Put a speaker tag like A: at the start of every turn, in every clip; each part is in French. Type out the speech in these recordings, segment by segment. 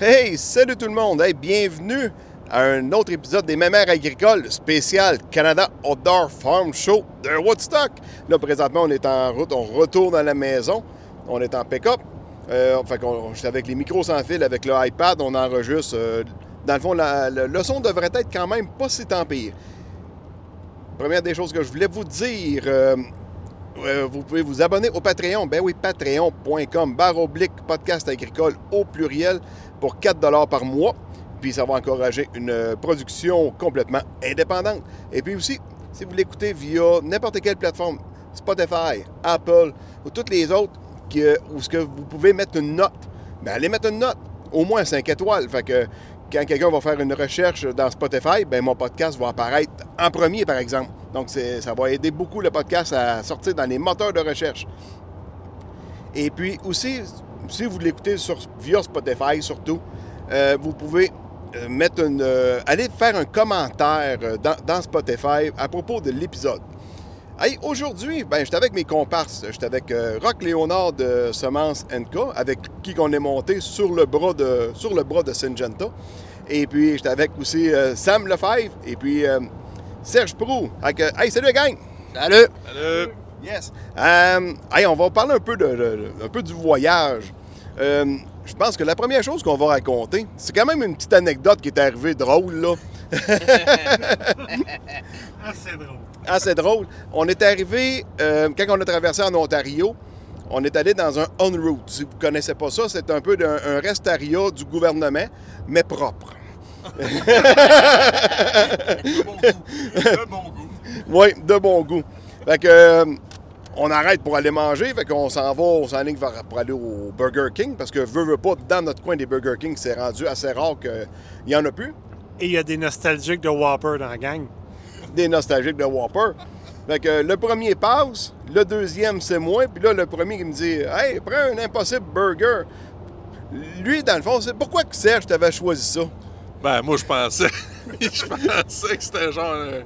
A: Hey, salut tout le monde! Bienvenue à un autre épisode des Mémères agricoles spécial Canada Outdoor Farm Show de Woodstock. Là, présentement, on est en route, on retourne à la maison. On est en pick-up. Euh, fait avec les micros sans fil, avec le iPad, on enregistre. euh, dans le fond, la- le, le son devrait être quand même pas si tant pire. Première des choses que je voulais vous dire, euh, euh, vous pouvez vous abonner au Patreon. Ben oui, patreon.com, barre oblique, podcast agricole au pluriel pour 4 par mois. Puis ça va encourager une euh, production complètement indépendante. Et puis aussi, si vous l'écoutez via n'importe quelle plateforme, Spotify, Apple ou toutes les autres, où ce que vous pouvez mettre une note, ben allez mettre une note, au moins 5 étoiles. Fait que quand quelqu'un va faire une recherche dans Spotify, ben mon podcast va apparaître en premier, par exemple. Donc, ça va aider beaucoup le podcast à sortir dans les moteurs de recherche. Et puis aussi, si vous l'écoutez sur, via Spotify surtout, euh, vous pouvez euh, mettre une, euh, aller faire un commentaire dans, dans Spotify à propos de l'épisode. Hey, aujourd'hui, ben, j'étais avec mes comparses. J'étais avec euh, Rock Léonard de Semence NK, avec qui on est monté sur le bras de, sur le bras de Syngenta. Et puis, j'étais avec aussi euh, Sam Lefebvre et puis euh, Serge Prou. Hey, salut la gang!
B: Salut!
C: Salut!
A: Yes. Euh, hey, on va parler un peu, de, de- un peu du voyage. Euh, je pense que la première chose qu'on va raconter, c'est quand même une petite anecdote qui est arrivée drôle, là.
C: Assez drôle.
A: Assez drôle. On est arrivé, euh, quand on a traversé en Ontario, on est allé dans un on-route. Si vous ne connaissez pas ça, c'est un peu d'un un restaria du gouvernement, mais propre.
C: De bon goût. De bon goût.
A: Oui, de bon goût. Fait que, euh, on arrête pour aller manger, fait qu'on s'en va, on s'enligne pour aller au Burger King, parce que veut, veut pas, dans notre coin des Burger King, c'est rendu assez rare qu'il n'y en a plus.
C: Et il y a des nostalgiques de Whopper dans la gang.
A: Des nostalgiques de Whopper. Fait que le premier passe, le deuxième c'est moi, puis là, le premier qui me dit Hey, prends un Impossible Burger. Lui, dans le fond, c'est pourquoi que Serge t'avais choisi ça?
D: Ben, moi, je pensais. je pensais que c'était genre euh,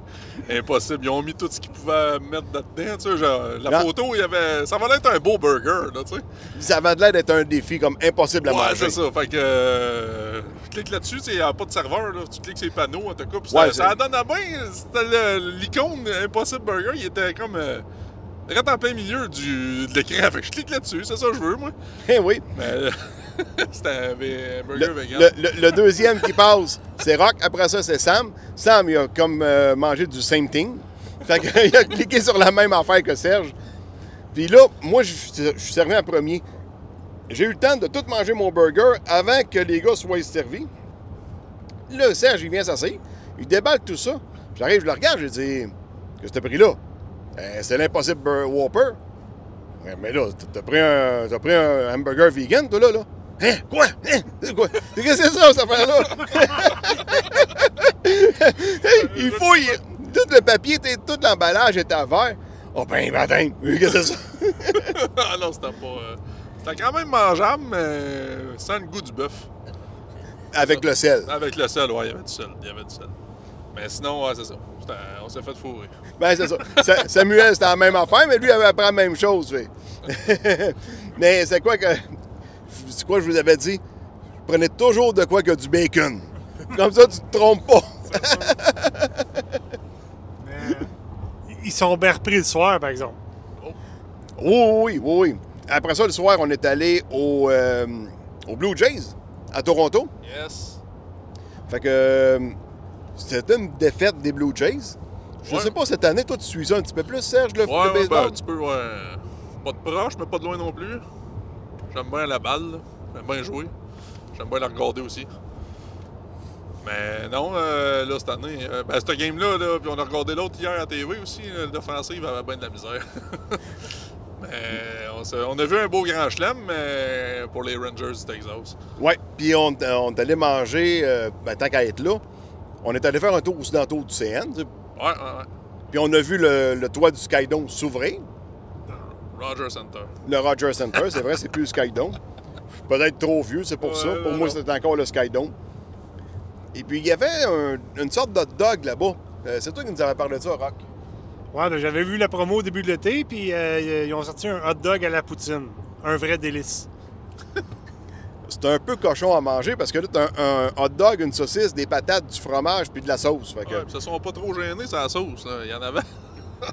D: impossible. Ils ont mis tout ce qu'ils pouvaient mettre là-dedans. Tu sais, genre, la
A: Non.
D: photo, il y avait. Ça va être un beau burger, là, tu sais.
A: Ça avait l'air d'être un défi comme impossible à
D: Ouais,
A: manger.
D: c'est ça. Fait que. euh, je clique là-dessus, il n'y a pas de serveur, là. Tu cliques sur les panneaux, en tout cas. Puis
A: Ouais,
D: ça, donne à bien. C'était l'icône Impossible Burger, il était comme. Euh, en plein milieu du, de l'écran. Fait que je clique là-dessus, c'est ça que je veux, moi.
A: Eh oui.
D: Mais. c'était burger
A: Le,
D: vegan.
A: le- le- le deuxième qui passe, c'est Rock. Après ça, c'est Sam. Sam, il a comme euh, mangé du same thing. Fait qu'il a cliqué sur la même affaire que Serge. Puis là, moi, je suis je suis servi en premier. J'ai eu le temps de tout manger mon burger avant que les gars soient servis. Là, Serge, il vient s'asseoir. Il déballe tout ça. J'arrive, je le regarde, je dis Qu'est-ce que t'as pris là Euh, C'est l'impossible Whopper. Mais là, t'as pris un, t'as pris un hamburger vegan, toi, là, là? Hein? Quoi? Hein? C'est Quoi? Qu'est-ce que c'est ça, cette affaire-là? Il faut... il- Tout le papier, tout l'emballage était à verre. Oh ben, baptême! Qu'est-ce que c'est ça?
D: ah non, c'était pas. euh, C'était quand même mangeable, mais sans le goût du bœuf.
A: Avec le sel.
D: Avec le sel, ouais, il y avait du sel. Il y avait du sel. Mais sinon, ouais, c'est ça. On s'est fait fourrer.
A: Ben, c'est ça. Sa- Samuel, c'était la même affaire, mais lui, il avait appris la même chose. mais c'est quoi que... C'est quoi je vous avais dit? Prenez toujours de quoi que du bacon. Comme ça, tu te trompes pas.
C: Mais ils sont bien repris le soir, par exemple.
A: Oui, oui, oui, oui. Après ça, le soir, on est allé au, euh, au Blue Jays, à Toronto.
D: Yes.
A: Fait que euh, c'était une défaite des Blue Jays. Je
D: Ouais.
A: sais pas, cette année, toi, tu suis ça un petit peu plus, Serge, le,
D: Ouais,
A: le
D: ouais, ben,
A: baseball?
D: un petit peu, ouais. Pas de proche, mais pas de loin non plus. J'aime bien la balle. J'aime bien jouer. J'aime bien la regarder aussi. Mais non, euh, là, cette année, euh, ben, cette game-là, là, puis on a regardé l'autre hier à TV aussi, l'offensive avait bien de la misère. mais on, s'est- on a vu un beau grand chelem, mais pour les Rangers du Texas.
A: Ouais, puis on, on est allé manger, euh, ben, tant qu'à être là, on est allé faire un tour aussi dans le tour du CN.
D: Ouais, ouais, ouais.
A: puis on a vu le, le toit du Skydome s'ouvrir.
D: Roger Center.
A: Le Rogers Center, c'est vrai, c'est plus le Skydome. Peut-être trop vieux, c'est pour
D: Ouais,
A: ça. Pour
D: non,
A: moi, c'était encore le Skydome. Et puis, il y avait un- une sorte de hot dog là-bas. Euh, c'est toi qui nous avais parlé de ça, Rock.
C: Ouais, ben, j'avais vu la promo au début de l'été, puis euh, ils ont sorti un hot dog à la poutine. Un vrai délice.
A: c'est un peu cochon à manger parce que là, t'as un, un hot dog, une saucisse, des patates, du fromage puis de la sauce. Fait que,
D: Ouais, puis ça sont pas trop gênés, c'est la sauce. là. Il y en avait.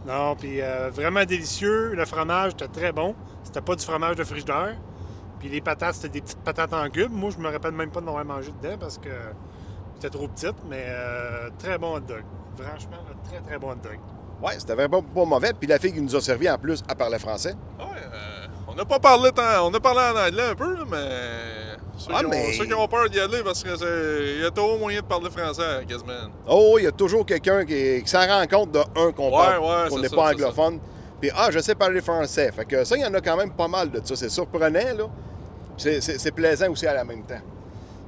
C: Non, puis euh, vraiment délicieux. Le fromage était très bon. C'était pas du fromage de frigidaire. Puis les patates, c'était des petites patates en cubes. Moi, je me rappelle même pas de m'avoir mangé dedans parce que c'était trop petite, mais euh, très bon hot dog. Franchement, un très très bon hot dog.
A: ouais, c'était vraiment pas mauvais. Puis la fille qui nous a servi en plus, elle parlait français.
D: Ouais, euh, on n'a pas parlé tant. On a parlé en anglais un peu, là, mais. Ceux,
A: Ah,
D: qui ont,
A: mais-
D: ceux qui ont peur d'y aller parce que c'est. Il y a trop moyen de parler français quasiment.
A: Oh, il y a toujours quelqu'un qui, qui s'en rend compte de un qu'on
D: Ouais,
A: parle,
D: ouais,
A: qu'on
D: c'est
A: n'est pas anglophone. Puis ah, je sais parler français. Fait que ça, il y en a quand même pas mal de ça. C'est surprenant, là. C'est- C'est c'est plaisant aussi à la même temps.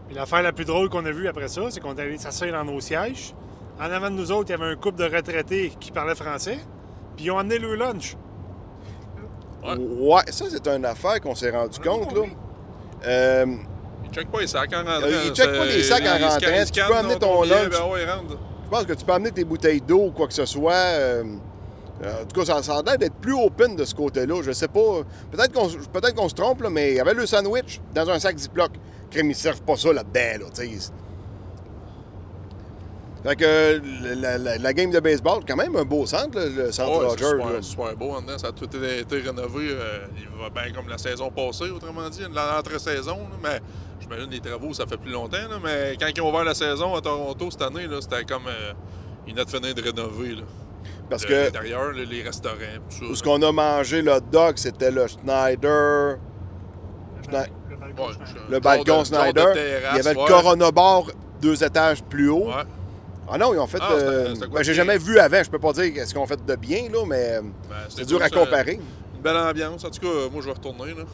C: Puis l'affaire la plus drôle qu'on a vue après ça, c'est qu'on est allé s'asseoir dans nos sièges. En avant de nous autres, il y avait un couple de retraités qui parlaient français. Puis ils ont amené le lunch.
D: Ouais.
A: Ouais, ça, c'est une affaire qu'on s'est rendu compte, là. Euh,
D: Ils checkent pas les sacs en rentrant.
A: Ils checkent pas les sacs en rentrant. Tu peux amener ton lunch.
D: Ben
A: je pense que tu peux amener tes bouteilles d'eau ou quoi que ce soit. euh, euh, en tout cas, ça, ça a l'air d'être plus open de ce côté-là. Je sais pas. Peut-être qu'on peut se trompe, là, mais il y avait le sandwich dans un sac Ziploc. Crème, ils servent pas ça là-dedans, là. Fait que euh, la, la- la game de baseball, quand même un beau centre, là, le centre
D: Ouais, c'est super, super beau en dedans. Ça a tout été, été rénové. euh, il va bien comme la saison passée, autrement dit, l'entre-saison. Mais j'imagine les travaux, ça fait plus longtemps. là, mais quand ils ont ouvert la saison à Toronto cette année, c'était comme. euh, venaient de finir de rénover. Là.
A: Parce que
D: L'intérieur, les restaurants, tout ça.
A: ce qu'on a mangé le dog, c'était le Schneider,
C: Le, balcon
D: Ouais,
C: Schneider.
A: le
D: Genre
A: balcon
D: de- terrasse,
A: il y avait le. Corona Bar deux étages plus haut. Ah non, ils ont fait.
D: Ah,
A: euh, ben, j'ai jamais vu avant. Je peux pas dire ce qu'ils ont fait de bien, là, mais euh,
D: Ben,
A: c'est dur à
D: ça-
A: comparer.
D: Une belle ambiance. En tout cas, moi, je vais retourner. Là.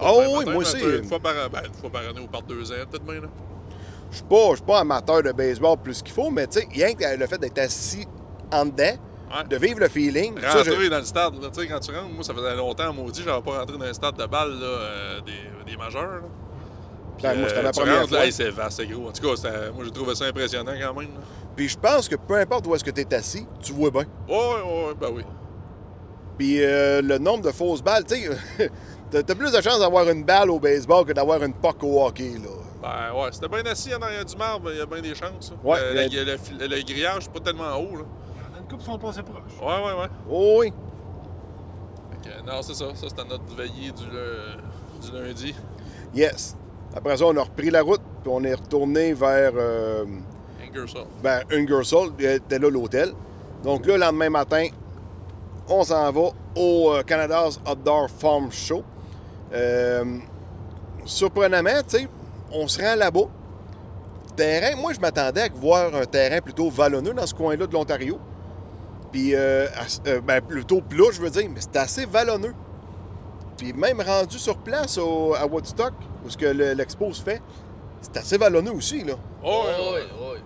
A: Oh oui,
D: matin,
A: moi aussi.
D: Une fois, par, ben, une fois par année ou par deux ans, peut-être bien. Là.
A: Je suis pas, je suis pas amateur de baseball plus qu'il faut, mais tu sais, rien que le fait d'être assis en dedans,
D: Ouais.
A: de vivre le feeling. ça, je-
D: Rentrer dans le stade, tu sais, quand tu rentres, moi, ça faisait longtemps, maudit, j'avais pas rentré dans un stade de balle là, euh, des, des majeurs. là.
A: Ben, moi, c'était
D: euh,
A: ma
D: tu
A: première
D: rentres,
A: fois.
D: là, hey, c'est vaste, c'est gros. En tout cas, c'était- moi, j'ai trouvé ça impressionnant quand même. là.
A: Puis je pense que peu importe où est-ce que tu es assis, tu vois bien.
D: Ouais, ouais, ouais, ben oui.
A: Puis euh, le nombre de fausses balles, tu sais, t'as t'as plus de chances d'avoir une balle au baseball que d'avoir une puck au hockey, là.
D: Ben ouais, c'était bien assis en arrière du marbre, il y a bien des chances. là.
A: Ouais, mais-
D: le, le- le- le grillage, c'est pas tellement haut. Là.
C: Il y en a une couple qui sont passés proches.
D: Ouais, ouais, ouais.
A: Oh oui.
D: Fait que, non, c'est ça. Ça, c'était notre veillée du, le- du lundi.
A: Yes. Après ça, on a repris la route, puis on est retourné vers. euh,
D: Ingersoll.
A: ben, Ingersoll, était là l'hôtel. Donc là, le lendemain matin, on s'en va au euh, Canada's Outdoor Farm Show. Euh, surprenamment, tu sais, on se rend là-bas. Terrain, moi, je m'attendais à voir un terrain plutôt vallonneux dans ce coin-là de l'Ontario. Puis, euh, euh, ben, plutôt plat, je veux dire, mais c'était assez vallonneux. Puis même rendu sur place au- à Woodstock, où ce que le- l'expo se fait, c'est assez vallonneux aussi, là.
D: Oh, ouais, ouais.
B: ouais.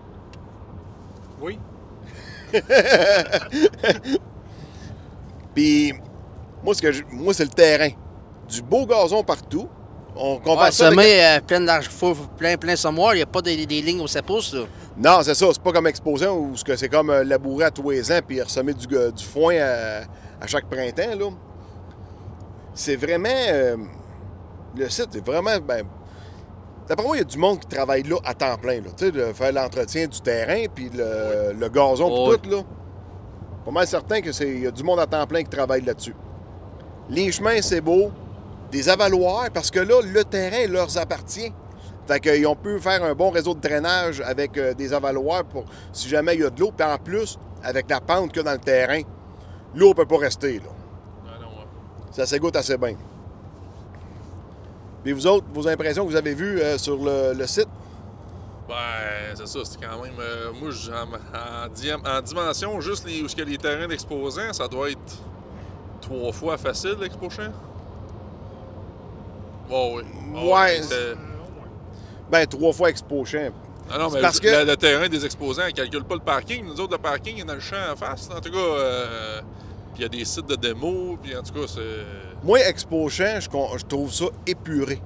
C: Oui.
A: Puis, moi, ce que je- moi, c'est le terrain. Du beau gazon partout. On compare
B: Ouais,
A: ça avec-
B: semé, euh, plein d'argent, plein, plein sommoir, il n'y a pas des, des lignes au 7 pouces, là.
A: Non, c'est ça. C'est pas comme exposant où ce que c'est comme euh, labourer à tous les ans puis ressemer du, gu- du foin à, à chaque printemps, là. C'est vraiment... euh, le site est vraiment... Ben, D'après moi, il y a du monde qui travaille là à temps plein, là. Tu sais, de faire l'entretien du terrain puis le, le gazon puis tout, là. Pas mal certain que c'est... Il y a du monde à temps plein qui travaille là-dessus. Les chemins, c'est beau. Des avaloirs, parce que là, le terrain leur appartient. Fait qu'ils ont pu faire un bon réseau de drainage avec euh, des avaloirs pour si jamais il y a de l'eau. Puis en plus, avec la pente qu'il y a dans le terrain, l'eau ne peut pas rester. Là.
D: Ah, non, ouais.
A: Ça s'égoutte assez bien. Puis vous autres, vos impressions que vous avez vues euh, sur le, le site?
D: Ben, c'est ça, c'est quand même. euh, moi, en, en di- en dimension, juste les, où y a les terrains d'exposants, ça doit être trois fois facile, l'expo-champ. Oh, oui. Oh,
A: Ouais,
D: oui,
C: Euh,
A: Ben, trois fois Expo Champ.
D: Ah non, mais
A: parce
D: le,
A: que-
D: le- le terrain des exposants, elle calcule pas le parking. Nous autres, le parking est dans le champ en face. En tout cas, euh, puis il y a des sites de démo, puis en tout cas, c'est.
A: Moi, Expo Champ, je, trouve ça épuré.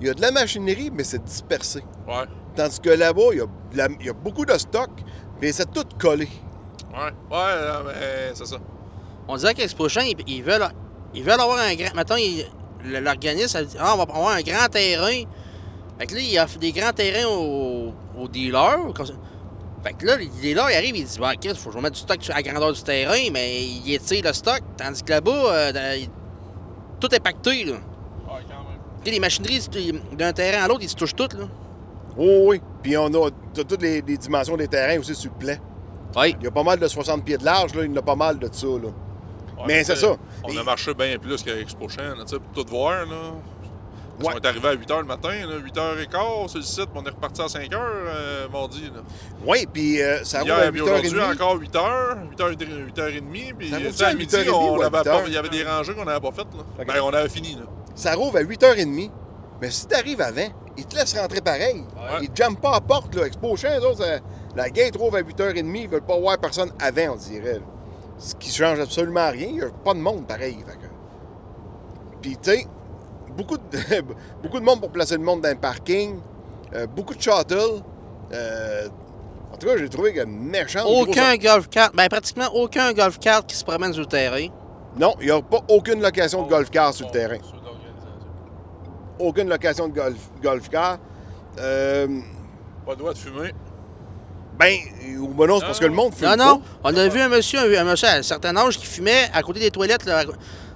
A: Il y a de la machinerie, mais c'est dispersé.
D: Ouais,
A: Tandis que là-bas, il y, a de la- il y a beaucoup de stock, mais c'est tout collé.
D: ouais, ouais, mais c'est ça.
B: On dirait qu'Expo ils, ils veulent, ils veulent avoir un grand. Mettons, l'organisme, ah, on va avoir un grand terrain Fait que là, il offre des grands terrains aux, aux dealers. comme ça. Fait que là, les dealers, ils arrivent, ils disent, bah, Chris, faut que je mette du stock sur la grandeur du terrain, mais ils étirent le stock. Tandis que là-bas, euh, tout est pacté, là.
D: Ouais, quand même.
B: Tu sais, les machineries, d'un terrain à l'autre, ils se touchent toutes, là.
A: Oh, oui. Puis on a toutes les, les dimensions des terrains aussi sur le plan.
B: Oui.
A: Il y a pas mal de 60 pieds de large, là. Il y en a pas mal de ça, là.
D: Ouais,
A: Mais c'est ça.
D: On
A: Et-
D: a marché bien plus qu'à Expo Champ, là, tu sais, pour tout voir, là.
A: Ouais.
D: On est arrivé à 8h le matin, là, 8h15 sur le site, puis on est reparti à 5h euh, mardi. Là.
A: Oui, puis euh, ça roule à
D: Hier, puis aujourd'hui
A: 8h30.
D: encore 8h, 8h, 8h30, puis
A: Ça
D: tu
A: roule-tu
D: sais,
A: à
D: midi,
A: 8h30
D: on
A: ou à
D: avait
A: 8h?
D: pas- il y avait des rangées qu'on n'avait pas faites. Là. Ben, on avait fini. Là.
A: Ça rouvre à 8h30. Mais si t'arrives avant, ils te laissent rentrer pareil.
D: Ouais.
A: Ils te jamment pas à la porte, là. Expo eux autres, ça- la gate rouvre à 8h30. Ils veulent pas voir personne avant, on dirait. Ce qui change absolument rien. Il n'y a pas de monde pareil. Fait que- Puis, tu sais, beaucoup de... beaucoup de monde pour placer le monde dans le parking. euh, beaucoup de shuttle. Euh, En tout cas, j'ai trouvé que méchant.
B: Aucun golf cart, ben pratiquement aucun golf cart qui se promène sur le terrain.
A: Non, il n'y a pas aucune location de golf car sur le terrain. Aucune location de golf, golf car. Euh,
D: Pas le droit de fumer.
A: ben, ou ben non, c'est parce que le monde fume
B: Non, non,
A: pas.
B: on a vu un monsieur, un, un monsieur à un certain âge qui fumait à côté des toilettes, là,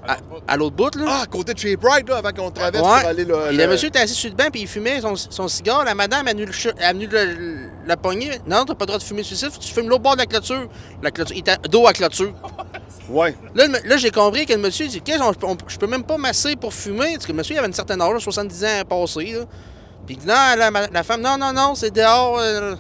B: à, à l'autre bout, là.
A: Ah, à côté de chez Pride, là, avant qu'on traverse
B: Ouais.
A: pour aller là.
B: Et le monsieur était assis sur le banc puis il fumait son, son cigare. La madame est venue le, le, le pogner. Non, t'as pas le droit de fumer le que tu fumes l'autre bord de la clôture. La clôture, il était dos à clôture.
A: Ouais.
B: Là, le- là j'ai compris que le monsieur dit Qu'est-ce Je peux même pas masser pour fumer. Parce que le monsieur il avait une certaine âge, là, 70 ans passé. Là. Puis il dit Non, la femme, non, non, non, c'est dehors. euh.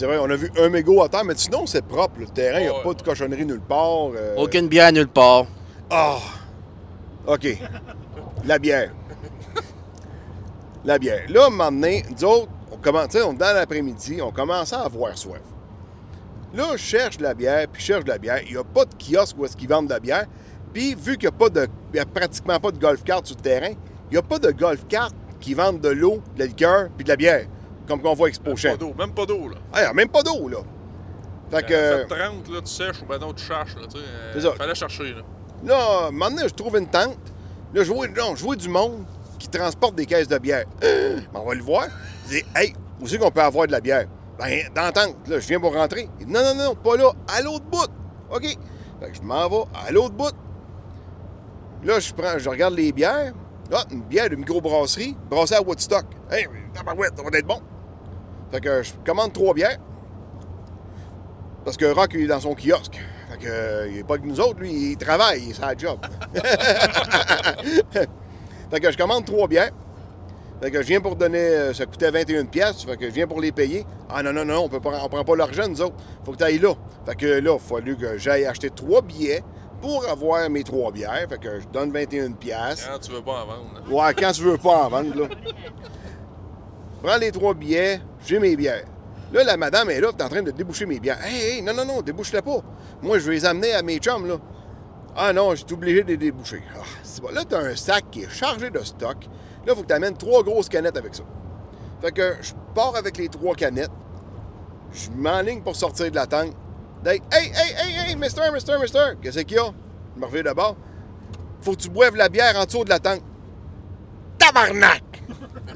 A: C'est vrai, on a vu un mégot à terre, mais sinon, c'est propre. Le terrain, il n'y a pas de cochonnerie nulle part. euh,
B: Aucune bière nulle part.
A: Ah! OK. La bière. La bière. Là, à un moment donné, nous autres, on commence, tu sais, on est dans l'après-midi, on commence à avoir soif. Là, je cherche de la bière, puis je cherche de la bière. Il n'y a pas de kiosque où est-ce qu'ils vendent de la bière. Puis, vu qu'il n'y a, pas de- il y a pratiquement pas de golf cart sur le terrain, il n'y a pas de golf cart qui vendent de l'eau, de la liqueur, puis de la bière, comme qu'on voit Expo
D: Même
A: Champ.
D: pas d'eau. Même pas d'eau. Là.
A: Ah, même pas d'eau, là. Fait que...
D: Euh, fait 30, là, tu sèches ou ben non, tu cherches. Là, tu sais, euh,
A: C'est ça.
D: Fallait chercher. Là.
A: Là, un moment donné, je trouve une tente. Là, je vois, non, je vois du monde qui transporte des caisses de bière. Euh, on va le voir. Je dis, hey, où c'est qu'on peut avoir de la bière? Ben, dans la tente. Là, je viens pour rentrer. Il dit, non, non, non, pas là, à l'autre bout. OK. Fait que je m'en vais à l'autre bout. Là, je prends, je regarde les bières. Ah, une bière de microbrasserie, brassée à Woodstock. Hey, tabarouette, ça va être bon. Fait que je commande trois bières. Parce que Rock, il est dans son kiosque. Fait que, euh, il n'est pas que nous autres, lui, il travaille, il est sa job. fait que je commande trois bières. Fait que je viens pour donner, euh, ça coûtait 21 pièces, fait que je viens pour les payer. Ah non, non, non, on peut pas, on prend pas l'argent, nous autres. Faut que tu ailles là. Fait que là, il a fallu que j'aille acheter trois billets pour avoir mes trois bières. Fait que je donne 21 pièces.
D: Quand tu veux pas en vendre.
A: Ouais, quand tu veux pas en vendre, là. Prends les trois billets, j'ai mes bières. Là, la madame est là, t'es en train de déboucher mes bières. Hey, hey, non, non, non, débouche-les pas. Moi, je vais les amener à mes chums, là. Ah non, j'ai obligé de les déboucher. Ah, c'est bon. Là, t'as un sac qui est chargé de stock. Là, il faut que tu amènes trois grosses canettes avec ça. Fait que je pars avec les trois canettes. Je m'enligne pour sortir de la tente. Hey, hey, hey, hey, mister, mister, mister, qu'est-ce qu'il y a? Je me reviens d'abord. Faut que tu boives la bière en dessous de la tente. Tabarnak!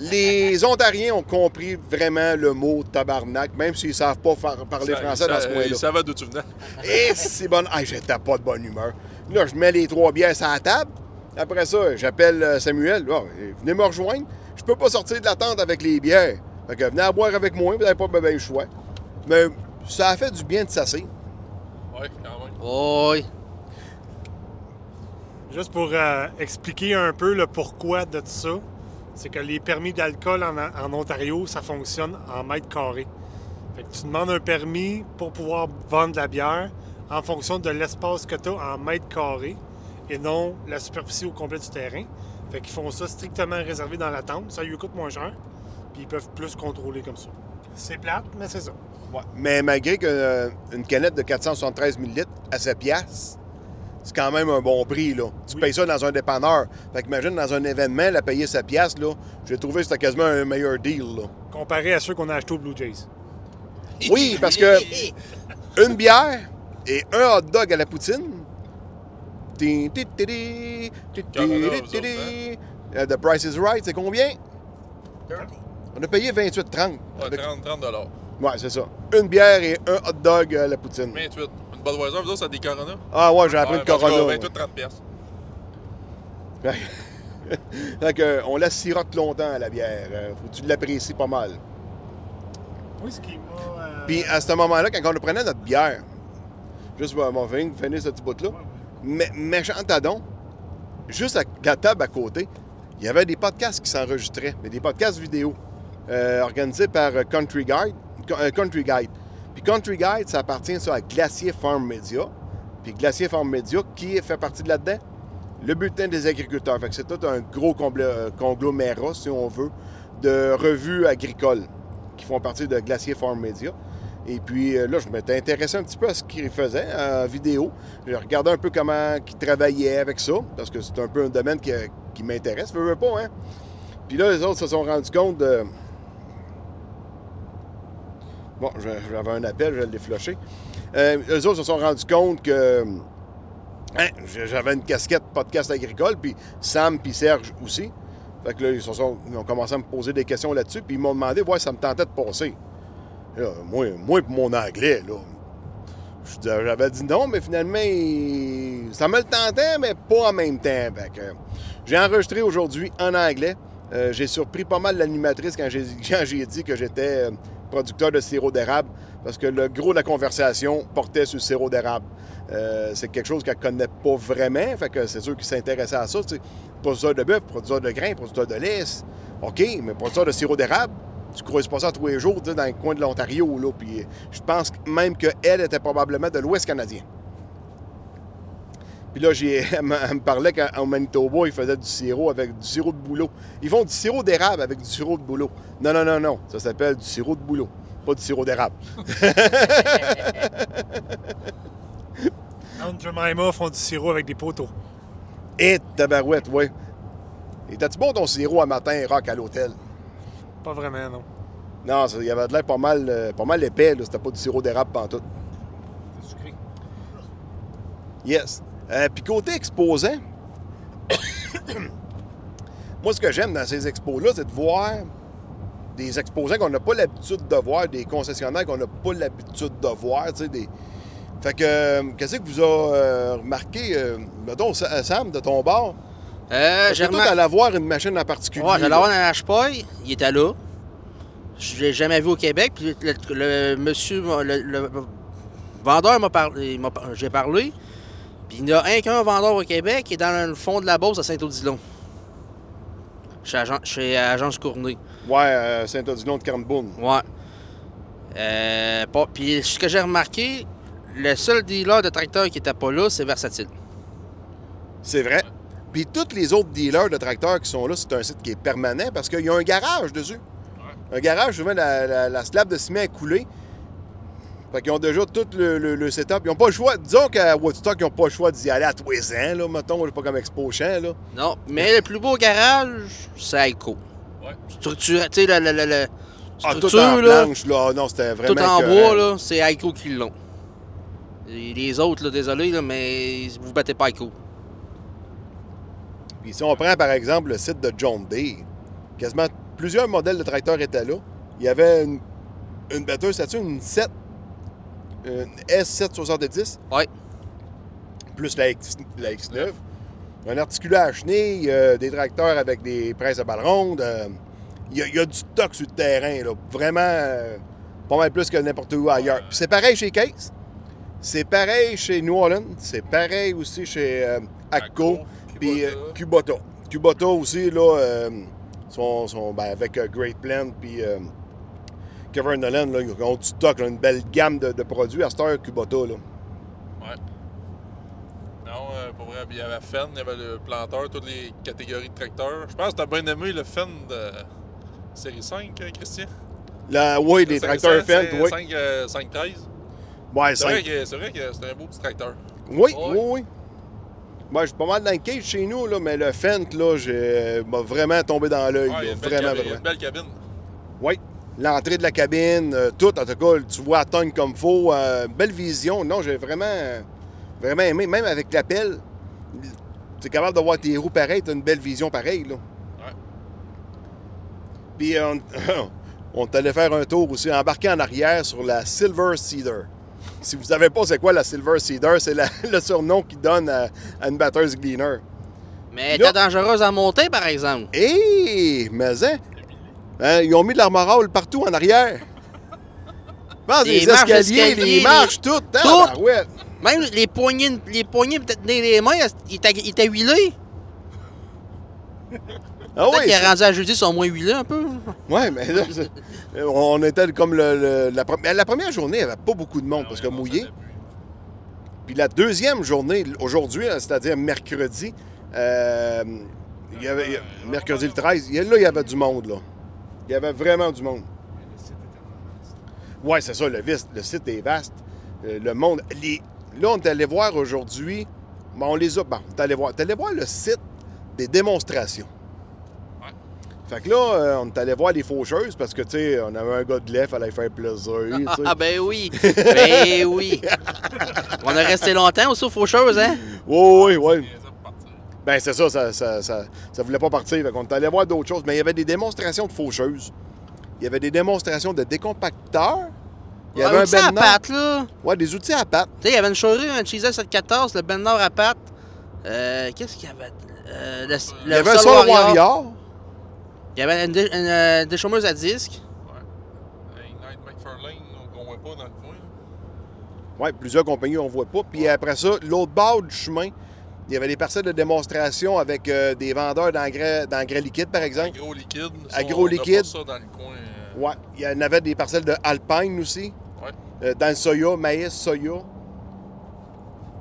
A: Les Ontariens ont compris vraiment le mot tabarnak, même s'ils ne savent pas faire- parler
D: Ça-
A: français dans
D: ça-
A: ce coin-là.
D: Il savait d'où tu venais.
A: Et c'est bon. Ah, j'étais pas de bonne humeur. Là, je mets les trois bières sur la table. Après ça, j'appelle euh, Samuel. Ah, venez me rejoindre. Je peux pas sortir de la tente avec les bières. Fait que venez à boire avec moi, vous n'avez pas bien le choix. Mais ça a fait du bien de sasser.
D: Ouais, quand même.
B: Oh, oui.
C: Juste pour euh, expliquer un peu le pourquoi de tout ça, c'est que les permis d'alcool en, Ontario, ça fonctionne en mètres carrés. Fait que tu demandes un permis pour pouvoir vendre de la bière en fonction de l'espace que tu as en mètres carrés et non la superficie au complet du terrain. Fait qu'ils font ça strictement réservé dans la tente. Ça lui coûte moins cher. Puis ils peuvent plus contrôler comme ça. C'est plate, mais c'est ça.
A: Mais malgré qu'une canette de 473 ml à 7 piastres, c'est quand même un bon prix, là. Tu
C: Oui.
A: payes ça dans un dépanneur. Fait qu'imagine, dans un événement, la payer 7 piastres, là, j'ai trouvé que c'était quasiment un meilleur deal, là.
C: Comparé à ceux qu'on a achetés au Blue Jays.
A: Oui, parce que une bière et un hot dog à la poutine. The Price is Right, c'est combien?
B: 30.
A: On a payé 28,30.
D: Ouais,
A: Avec-
D: 30, 30 dollars.
A: Ouais, c'est ça. Une bière et un hot dog à la poutine.
D: 28. Budweiser, vous autres, ça a des Corona?
A: Ah ouais, j'ai appris
D: Ouais, parce que
A: Corona. ouais.
D: 28, 30 piastres.
A: fait que, on la sirote longtemps, la bière. Euh, Faut que tu l'apprécies pas mal.
C: Oui, ce qui m'a. euh,
A: Puis à ce moment-là, quand on prenait notre bière, juste pour mon fin, finir ce petit bout-là, mais méchant tadon, juste à la table à côté, il y avait des podcasts qui s'enregistraient, mais des podcasts vidéo, euh, organisés par euh, Country Guide. Euh, Country Guide. Country Guide, ça appartient ça, à Glacier Farm Media. Puis Glacier Farm Media, qui fait partie de là-dedans? Le bulletin des agriculteurs. Fait que c'est tout un gros euh, conglomérat, si on veut, de revues agricoles qui font partie de Glacier Farm Media. Et puis euh, là, je m'étais intéressé un petit peu à ce qu'ils faisaient en vidéo. J'ai regardé un peu comment ils travaillaient avec ça, parce que c'est un peu un domaine qui, qui m'intéresse. Veux, veux pas, hein? Puis là, les autres se sont rendus compte de. Bon, j'avais un appel, je l'ai flushé. Euh, eux autres se sont rendus compte que. hein, j'avais une casquette podcast agricole, puis Sam puis Serge aussi. Fait que là, ils, ont commencé à me poser des questions là-dessus, puis ils m'ont demandé, ouais, ça me tentait de passer. Moi, pour mon anglais, là, j'avais dit non, mais finalement, ça me le tentait, mais pas en même temps. J'ai enregistré aujourd'hui en anglais. Euh, j'ai surpris pas mal l'animatrice quand j'ai dit que j'étais producteur de sirop d'érable, parce que le gros de la conversation portait sur le sirop d'érable. Euh, c'est quelque chose qu'elle connaît pas vraiment, fait que c'est sûr qu'il s'intéressait à ça. Producteur de bœuf, producteur de grains, producteur de c'est- OK, mais producteur de sirop d'érable, tu croises pas ça tous les jours dans le coin de l'Ontario. Puis je pense même qu'elle était probablement de l'Ouest canadien. Puis là, j'ai, elle, me, parlait qu'au Manitoba, ils faisaient du sirop avec du sirop de bouleau. Ils font du sirop d'érable avec du sirop de bouleau. Non, non, non, non. Ça s'appelle du sirop de bouleau, pas du sirop d'érable.
C: Aunt Jemima font du sirop avec des poteaux.
A: Et tabarouette, oui. Et t'as-tu bon ton sirop à matin, rock, à l'hôtel?
C: Pas vraiment, non.
A: Non, il y avait de l'air pas mal, euh, pas mal épais, là. C'était pas du sirop d'érable pantoute.
C: C'est sucré.
A: Yes. Euh, Puis côté exposant, moi, ce que j'aime dans ces expos-là, c'est de voir des exposants qu'on n'a pas l'habitude de voir, des concessionnaires qu'on n'a pas l'habitude de voir, tu sais, des... Fait que, euh, qu'est-ce que vous a euh, remarqué, euh, mettons, Sa- Sam, de ton bar?
B: Euh, j'ai remar-
A: t'allais voir une machine en particulier.
B: Ouais, j'allais avoir un HPOI, il était là. Je l'ai jamais vu au Québec. Puis le, le monsieur, le, le vendeur m'a parlé, j'ai parlé. Puis il y en a un qu'un vendeur au Québec qui est dans le fond de la Beauce à Saint-Odilon. Chez, Agent- chez Agence Cournée.
A: Ouais, euh, Saint-Odilon de Cairnbourne.
B: Ouais. Euh, pas- puis ce que j'ai remarqué, le seul dealer de tracteur qui était pas là, c'est Versatile.
A: C'est vrai. Puis tous les autres dealers de tracteurs qui sont là, c'est un site qui est permanent parce qu'il y a un garage dessus. Un garage, souvent, la, la- la slab de ciment est coulée. Fait qu'ils ont déjà tout le, le- le setup. Ils n'ont pas le choix. Disons qu'à Woodstock, ils n'ont pas le choix d'y aller à tous les ans, là, mettons. pas comme Expo Champ, là.
B: Non, mais le plus beau garage, c'est Aiko.
D: Ouais.
B: Structure, tu sais, le, le, le- le-
A: Ah, tout
B: structure,
A: en
B: là,
A: planche, là. Non, c'était vraiment
B: tout en bois, là, c'est Aiko qui l'ont. Et Les autres, là, désolé, là, mais vous battez pas Aiko.
A: Puis si on prend, par exemple, le site de John Day, quasiment plusieurs modèles de tracteurs étaient là. Il y avait une, une batteuse, c'est une 7, une S770,
B: Ouais.
A: plus la, X, la X9. Un articulé à chenille, euh, des tracteurs avec des presses à balles rondes. euh, il, y a, il y a du stock sur le terrain, là. Vraiment, euh, pas mal plus que n'importe où ailleurs. C'est pareil chez Case. C'est pareil chez New Orleans. C'est pareil aussi chez euh, Acco. Puis euh, Kubota. Kubota aussi, là, euh, sont, sont, ben, avec euh, Great Plan, puis euh, Kevin Nolan, là, ils ont du stock, là, une belle gamme de, de produits. À cette heure, Kubota, là.
D: Non, euh, pour vrai, il y avait Fenn, il y avait le planteur, toutes les catégories de tracteurs. Je pense que t'as bien aimé le Fenn de série 5, euh, Christian.
A: La, oui, des tracteurs
D: c'est
A: oui.
D: 5, euh, 5-13.
A: Ouais,
D: C'est vrai, que, c'est vrai que c'est un beau petit tracteur.
A: Oui,
B: Ouais.
A: oui, oui. Moi, je suis pas mal dans le cage chez nous, là, mais le Fendt, là, j'ai- m'a vraiment tombé dans l'œil.
D: Ouais,
A: vraiment,
D: cabine,
A: vraiment.
D: une belle cabine.
A: Oui. L'entrée de la cabine, euh, tout, en tout cas, tu vois à tonne comme faut. euh, belle vision. Non, j'ai vraiment, vraiment aimé. Même avec l'appel, tu es capable de voir tes roues pareilles, tu as une belle vision pareille. Là. Puis on, on est allé faire un tour aussi, embarqué en arrière sur la Silver Cedar. Si vous ne savez pas c'est quoi la Silver Cedar, c'est la- le surnom qu'ils donnent à, à une batteuse gleaner.
B: Mais était dangereuse à monter, par exemple.
A: Hé, mais hein, hein, ils ont mis de l'armorale partout en arrière. Bon,
B: Les
A: les,
B: marches
A: escaliers, les marches, tout.
B: tout.
A: Ouais.
B: Même les poignées, les poignées tenir les mains, ils étaient il était huilés.
A: Ah
B: Peut-être
A: oui, c'est-
B: rendu à jeudi, ils sont moins huilés un peu.
A: Ouais, mais là, on était comme le, le- la, pre- la première journée, il n'y avait pas beaucoup de monde parce que mouillé. Puis la deuxième journée, aujourd'hui, hein, c'est-à-dire mercredi, euh, il y avait, il y a- mercredi le 13, il y a- là, il y avait du monde, là. Il y avait vraiment du monde. Oui, c'est ça, le, vis- le site est vaste. Euh, le monde. les- là, on est allé voir aujourd'hui. Bon, on les a. Bon, on est allé voir. On est allé voir le site des démonstrations. Fait que là, euh, on est allé voir les faucheuses parce que, tu sais, on avait un gars de lait, fallait faire plaisir. sais.
B: Ah ben oui, ben oui. On a resté longtemps aussi aux faucheuses, hein?
A: Oui, oui, oui. Ben, c'est ça, ça, ça, ça, ça voulait pas partir. Fait qu'on est allé voir d'autres choses. Mais il y avait des démonstrations de faucheuses. Il y avait des démonstrations de décompacteurs. Il y avait un
B: outils à patte, là.
A: Ouais, des outils à pattes.
B: Tu sais, il y avait une chorée, un Cheezer 714, le Ben Nord à patte. Euh, Qu'est-ce qu'il y avait? Euh, le,
A: Il y avait un Soul Warrior.
B: Il y avait une, dé- une, euh, déchaumeuse à disque.
D: Ignite McFarlane, qu'on voit pas dans le coin.
A: Oui, plusieurs compagnies, on voit pas. Puis après ça, l'autre bord du chemin, il y avait des parcelles de démonstration avec euh, des vendeurs d'engrais d'engrais liquides, par exemple.
D: Agro liquide. Ça,
A: Agro liquide.
D: ça dans le coin. euh,
A: Ouais, il y en avait des parcelles de Alpine aussi.
D: Ouais.
A: Euh, dans le soya, maïs, soya.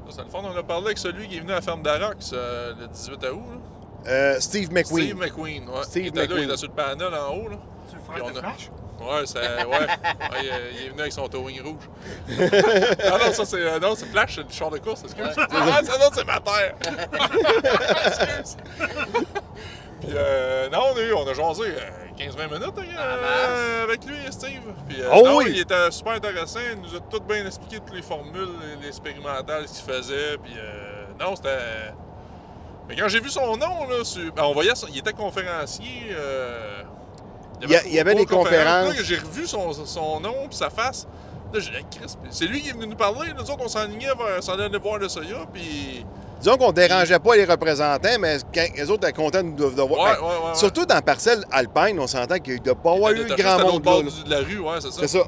D: Ça, c'est le fun. On a parlé avec celui qui est venu à la ferme d'Arox euh, le 18 août. Là.
A: Euh, Steve McQueen.
D: Steve McQueen. Ouais.
A: Steve
D: il était là,
A: McQueen.
D: il était sur le panel en haut. Là.
C: Tu le frère de
D: a-
C: Flash?
D: Ouais, c'est, ouais. Ouais, il, est- il est venu avec son towing rouge. ah non, ça c'est. euh, non, c'est Flash, c'est le char de course, excuse. Ah, ça, non, c'est ma terre. excuse. Puis, euh, non, on a, eu, on a jasé euh, 15-20 minutes hein, euh, avec lui, Steve. Puis, euh,
A: Oh
D: non,
A: oui!
D: il était super intéressant. Il nous a tout bien expliqué toutes les formules, les expérimentales, ce qu'il faisait. Puis, euh, non, c'était. Mais quand j'ai vu son nom, là, sur- ben, on voyait, son- il était conférencier.
A: Il y a- il y avait des
D: de
A: conférences.
D: J'ai revu son, son nom puis sa face. Là, j'ai dit, Hey, Chris, c'est lui qui est venu nous parler. Nous autres, on s'enlignait vers s'en aller voir le Soya. Puis.
A: Disons qu'on dérangeait pas les représentants, mais quand les autres étaient contents de nous de voir.
D: ouais,
A: Ben,
D: ouais. ouais.
A: Surtout dans la parcelle alpine, on s'entend qu'il ne doit pas eu de grand monde
D: bord
A: là.
D: du- de la rue, ouais, c'est ça.
A: C'est ça.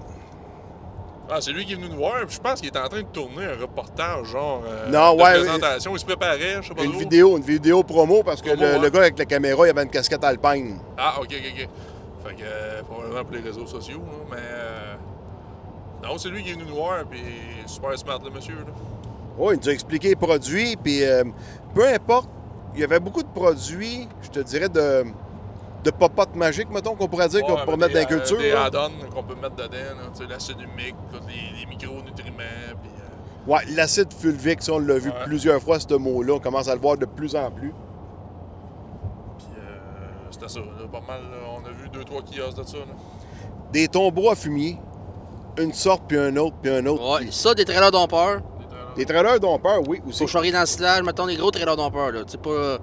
D: Ah, c'est lui qui est venu nous voir. Je pense qu'il était en train de tourner un reportage, genre. euh,
A: Non,
D: de
A: ouais,
D: présentation. Il se préparait, je sais pas
A: Une
D: trop.
A: vidéo, une vidéo promo parce que le, le gars avec la caméra, il avait une casquette alpine.
D: Ah, ok, ok, ok. Fait que, euh, probablement pour les réseaux sociaux, là, mais. euh, Non, c'est lui qui est venu nous voir, puis super smart, le monsieur, là.
A: Oui, il nous a expliqué les produits, puis euh, peu importe, il y avait beaucoup de produits, je te dirais, de, de popotes magiques, mettons, qu'on pourrait dire, qu'on pourrait mettre dans la culture.
D: Des add-ons qu'on peut mettre dedans, là, l'acide humique, les, les micronutriments, puis.
A: Ouais, l'acide fulvique, ça, on l'a vu
D: Ouais.
A: plusieurs fois, ce mot-là. On commence à le voir de plus en plus.
D: Puis euh, c'était ça, là, pas mal. là. On a vu deux, trois kiosques de ça. Là.
A: Des tombeaux à fumier, une sorte, puis un autre, puis un autre.
B: Ouais, ça, des trailers dompeurs.
A: Des trailers dont peur, oui, aussi.
B: Faut charrier dans le silage, mettons des gros trailers dompeurs, là. Tu sais, pas. euh,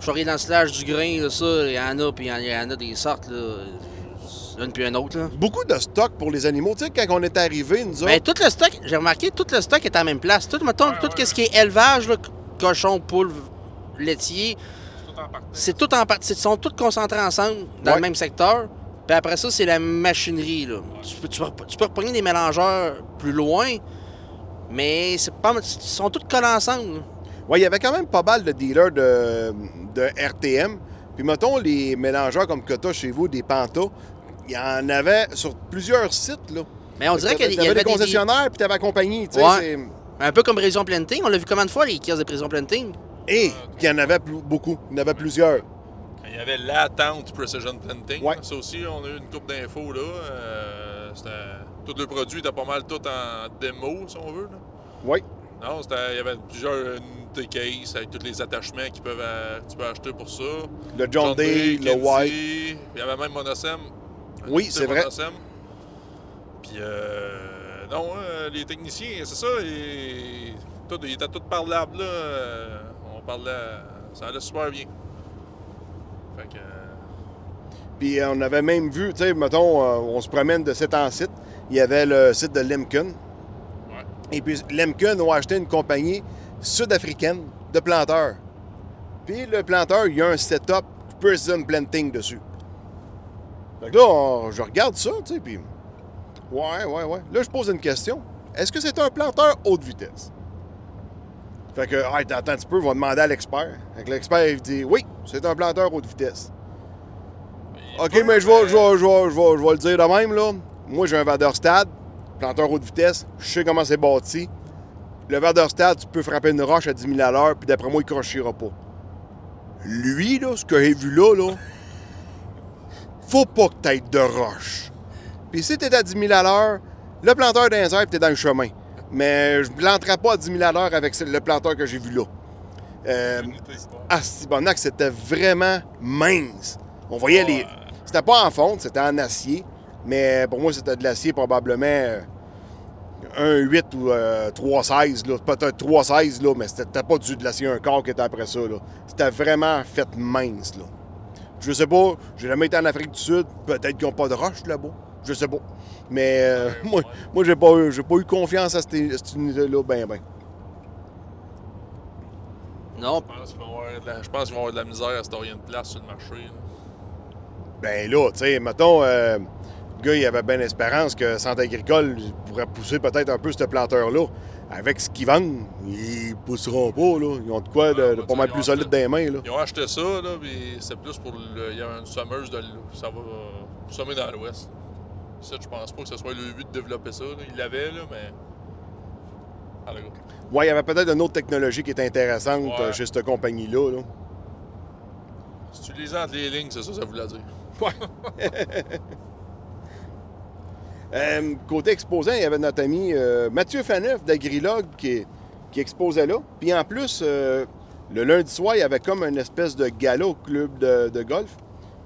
B: Charrier dans le silage du grain, là, ça, il y en a, puis il y en- il y en a des sortes, là. Une puis une autre, là.
A: Beaucoup de stock pour les animaux. Tu sais, quand on est arrivé, nous autres,
B: Ben, tout le stock, j'ai remarqué, tout le stock est à la même place. Tout, mettons,
D: Ouais,
B: tout
D: ouais,
B: ce qui est élevage, là, cochon, poule, laitier,
D: C'est tout en
B: partie. Ils sont tous concentrés ensemble dans
A: Ouais.
B: le même secteur. Puis après ça, c'est la machinerie, là. Tu peux, tu, peux, tu peux reprendre des mélangeurs plus loin, mais c'est pas, ils sont tous collés ensemble.
A: Ouais, il y avait quand même pas mal de dealers de, de RTM. Puis mettons les mélangeurs comme que t'as chez vous, des Panta, il y en avait sur plusieurs sites. Là.
B: Mais on dirait qu'il y avait
A: des
B: des,
A: concessionnaires, puis t'avais la compagnie.
B: Ouais. un peu comme Prison Planting. On l'a vu combien de fois, les kiosques de Prison Planting?
A: Et qu'il y en avait plus- beaucoup. Il y en avait plusieurs.
D: Il y avait la tente Precision Planting.
A: Ouais.
D: Ça aussi, on a eu une coupe d'infos là. Euh, c'était- tout le produit était pas mal tout en démo, si on veut. Là.
A: Oui.
D: Non, c'était- il y avait plusieurs unités case avec tous les attachements qui peuvent, euh, tu peux acheter pour ça.
A: Le John Day, le White.
D: Il y avait même Monosem.
A: Oui, c'est vrai.
D: Monosem. Puis, euh, non, hein, les techniciens, c'est ça. Ils, tout, ils étaient tous parlables, là. Euh, parlait. Ça allait super bien. Fait que. euh,
A: Puis euh, on avait même vu, tu sais, mettons, on se promène de site en site. Il y avait le site de Lemken.
D: Ouais.
A: Et puis Lemken a acheté une compagnie sud-africaine de planteurs. Puis le planteur, il y a un setup Precision Planting dessus. Fait que là, on- je regarde ça, tu sais, puis... Ouais, ouais, ouais. Là, je pose une question. Est-ce que c'est un planteur haute vitesse? Fait que, hey, attends un petit peu, on va demander à l'expert. Fait que l'expert, il dit, oui, c'est un planteur haute vitesse. OK, mais je vais, je, vais, je, vais, je, vais, je vais le dire de même, là. Moi, j'ai un Vaderstad, planteur haute vitesse. Je sais comment c'est bâti. Le Vaderstad, tu peux frapper une roche à 10 000 à l'heure, puis d'après moi, il crochira pas. Lui, là, ce que j'ai vu là, là, faut pas que t'aies de roche. Puis si t'es à 10 000 à l'heure, le planteur d'un t'es dans le chemin. Mais je ne planterai pas à 10 000 à l'heure avec le planteur que j'ai vu là. Euh, Astibonac, c'était vraiment mince. On voyait les. C'était pas en fonte, c'était en acier. Mais pour moi, c'était de l'acier probablement euh, 1,8 ou euh, 3,16. là. Peut-être 3,16, là, mais c'était pas du, de l'acier un quart qui était après ça. C'était vraiment fait mince. Là. Je sais pas, j'ai jamais été en Afrique du Sud. Peut-être qu'ils n'ont pas de roche là-bas. Je sais pas. Mais euh, moi, moi j'ai pas, eu- j'ai pas eu confiance à cette, cette unité-là, ben, ben.
B: Non,
D: Je pense qu'ils vont avoir de la, je pense qu'ils vont avoir de la misère à se tailler une place sur le marché. là.
A: Ben là, tu sais, mettons, euh, le gars, il avait bien espérance que Centre agricole pourrait pousser peut-être un peu ce planteur-là. Avec ce qu'ils vendent, ils pousseront pas, là. Ils ont de quoi de, pas mal plus solide dans les mains, là.
D: Ils ont acheté ça, là, puis c'est plus pour le. Il y a une sommeuse de. Ça va euh, sommer dans l'ouest. Ça, je pense pas que ce soit le but de développer ça. Là. Ils l'avaient, là, mais. Ah, le gars.
A: Ouais, il y avait peut-être une autre technologie qui est intéressante
D: Ouais.
A: euh, chez cette compagnie-là, là.
D: Si tu entre les lignes, c'est ça que ça voulait dire.
A: Euh, côté exposant, il y avait notre ami euh, Mathieu Faneuf d'Agrilog qui, qui exposait là. Puis en plus, euh, le lundi soir, il y avait comme une espèce de gala au club de, de golf.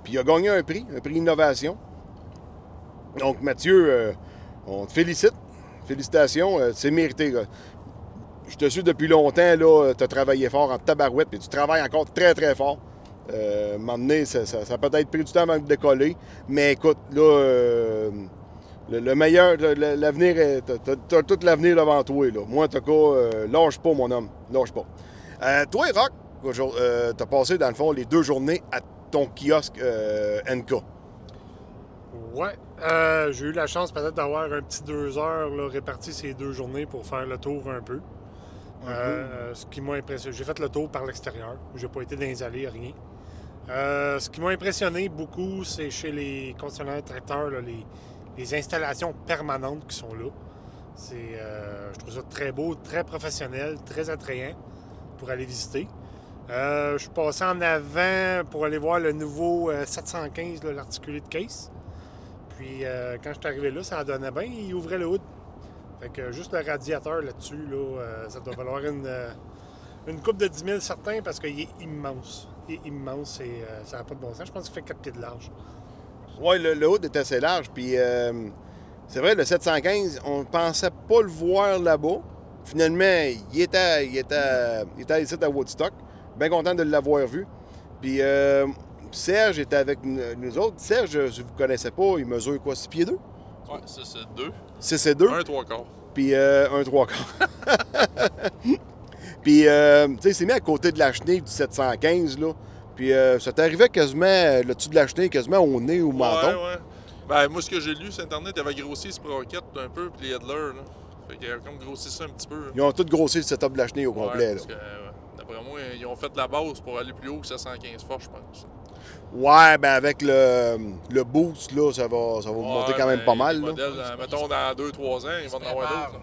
A: Puis il a gagné un prix, un prix innovation. Donc Mathieu, euh, on te félicite. Félicitations, euh, c'est mérité. Je te suis depuis longtemps, là, tu as travaillé fort en tabarouette, puis tu travailles encore très très fort. Euh, donné, ça, ça- a peut-être pris du temps avant de décoller. Mais écoute, là, euh, le, le meilleur, le- le- l'avenir, t'as, t'as tout l'avenir devant toi. Moi, en tout cas, euh, lâche pas, mon homme. Lâche pas. Euh, toi, Rock, euh, t'as passé, dans le fond, les deux journées à ton kiosque euh, NK.
C: Ouais. Euh, j'ai eu la chance peut-être d'avoir un petit deux heures là, réparti ces deux journées pour faire le tour un peu. Euh, ce qui m'a impressionné. J'ai fait le tour par l'extérieur. J'ai pas été dans les allées, rien. Euh, ce qui m'a impressionné beaucoup, c'est chez les concessionnaires tracteurs, là, les, les installations permanentes qui sont là. C'est, je trouve ça très beau, très professionnel, très attrayant pour aller visiter. Je suis passé en avant pour aller voir le nouveau euh, 715, là, l'articulé de case. Puis euh, quand je suis arrivé là, ça en donnait bien. Il ouvrait le hood. Fait que juste le radiateur là-dessus, là, euh, ça doit valoir une, euh, coupe de 10 000 certain parce qu'il est immense. Il est immense et ça n'a pas de bon sens. Je pense qu'il fait 4 pieds de large.
A: Ouais, le, hood est assez large. Puis c'est vrai, le 715, on pensait pas le voir là-bas. Finalement, il était, il était, il était ici à Woodstock. Bien content de l'avoir vu. Puis Serge était avec nous autres. Serge, si vous ne connaissez pas, il mesure quoi, 6 pieds 2?
D: Ouais, ça, c'est deux.
A: 6 et 2?
D: Un, trois quarts.
A: Puis euh, un 3 quarts. Puis, euh, tu sais, il s'est mis à côté de la chenille du 715, là. Puis euh, ça t'arrivait quasiment, euh, le dessus de la chenille, quasiment au nez au menton?
D: Ouais, ouais. Ben, moi, ce que j'ai lu sur Internet, il avait grossi ce sprocket un peu, puis les headlers, là. Fait qu'il a comme grossi ça un petit peu.
A: Ils ont tout grossi le setup de la chenille au
D: Ouais,
A: complet,
D: parce d'après moi, ils ont fait la base pour aller plus haut que 715 force, je pense.
A: Ouais, ben avec le, le boost, là, ça va, ça va monter quand même
D: mais
A: pas mal. Là.
D: modèles, euh, mettons, dans 2-3 ans, ils vont en avoir d'autres.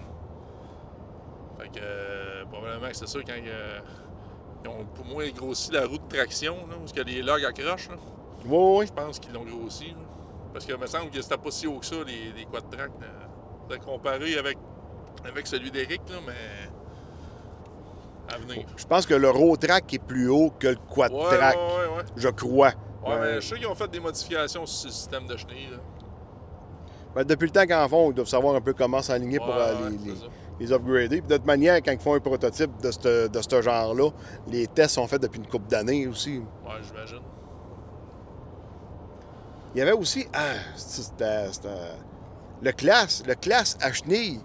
D: Fait que, euh, probablement que c'est ça quand euh, ils ont, pour moi, grossi la roue de traction, là, parce que les logs accrochent, là.
A: Ouais, ouais.
D: Je pense qu'ils l'ont grossi. là. Parce que me semble que c'était pas si haut que ça, les, les quad track. comparer avec, avec celui d'Eric, là, mais. À venir.
A: Je pense que le road track est plus haut que le quad
D: Ouais,
A: track,
D: ouais, ouais, ouais.
A: je crois.
D: Ouais, mais je sais qu'ils ont fait des modifications sur ce système de chenille. Là.
A: Ben, depuis le temps qu'en font, ils doivent savoir un peu comment s'aligner pour
D: Ouais,
A: euh,
D: ouais,
A: les,
D: c'est
A: les-
D: ça.
A: les upgrader. Puis de toute manière, quand ils font un prototype de ce de genre-là, les tests sont faits depuis une couple d'années aussi.
D: Ouais, j'imagine.
A: Il y avait aussi. Ah, c'était. c'était- Le classe, le classe à chenilles.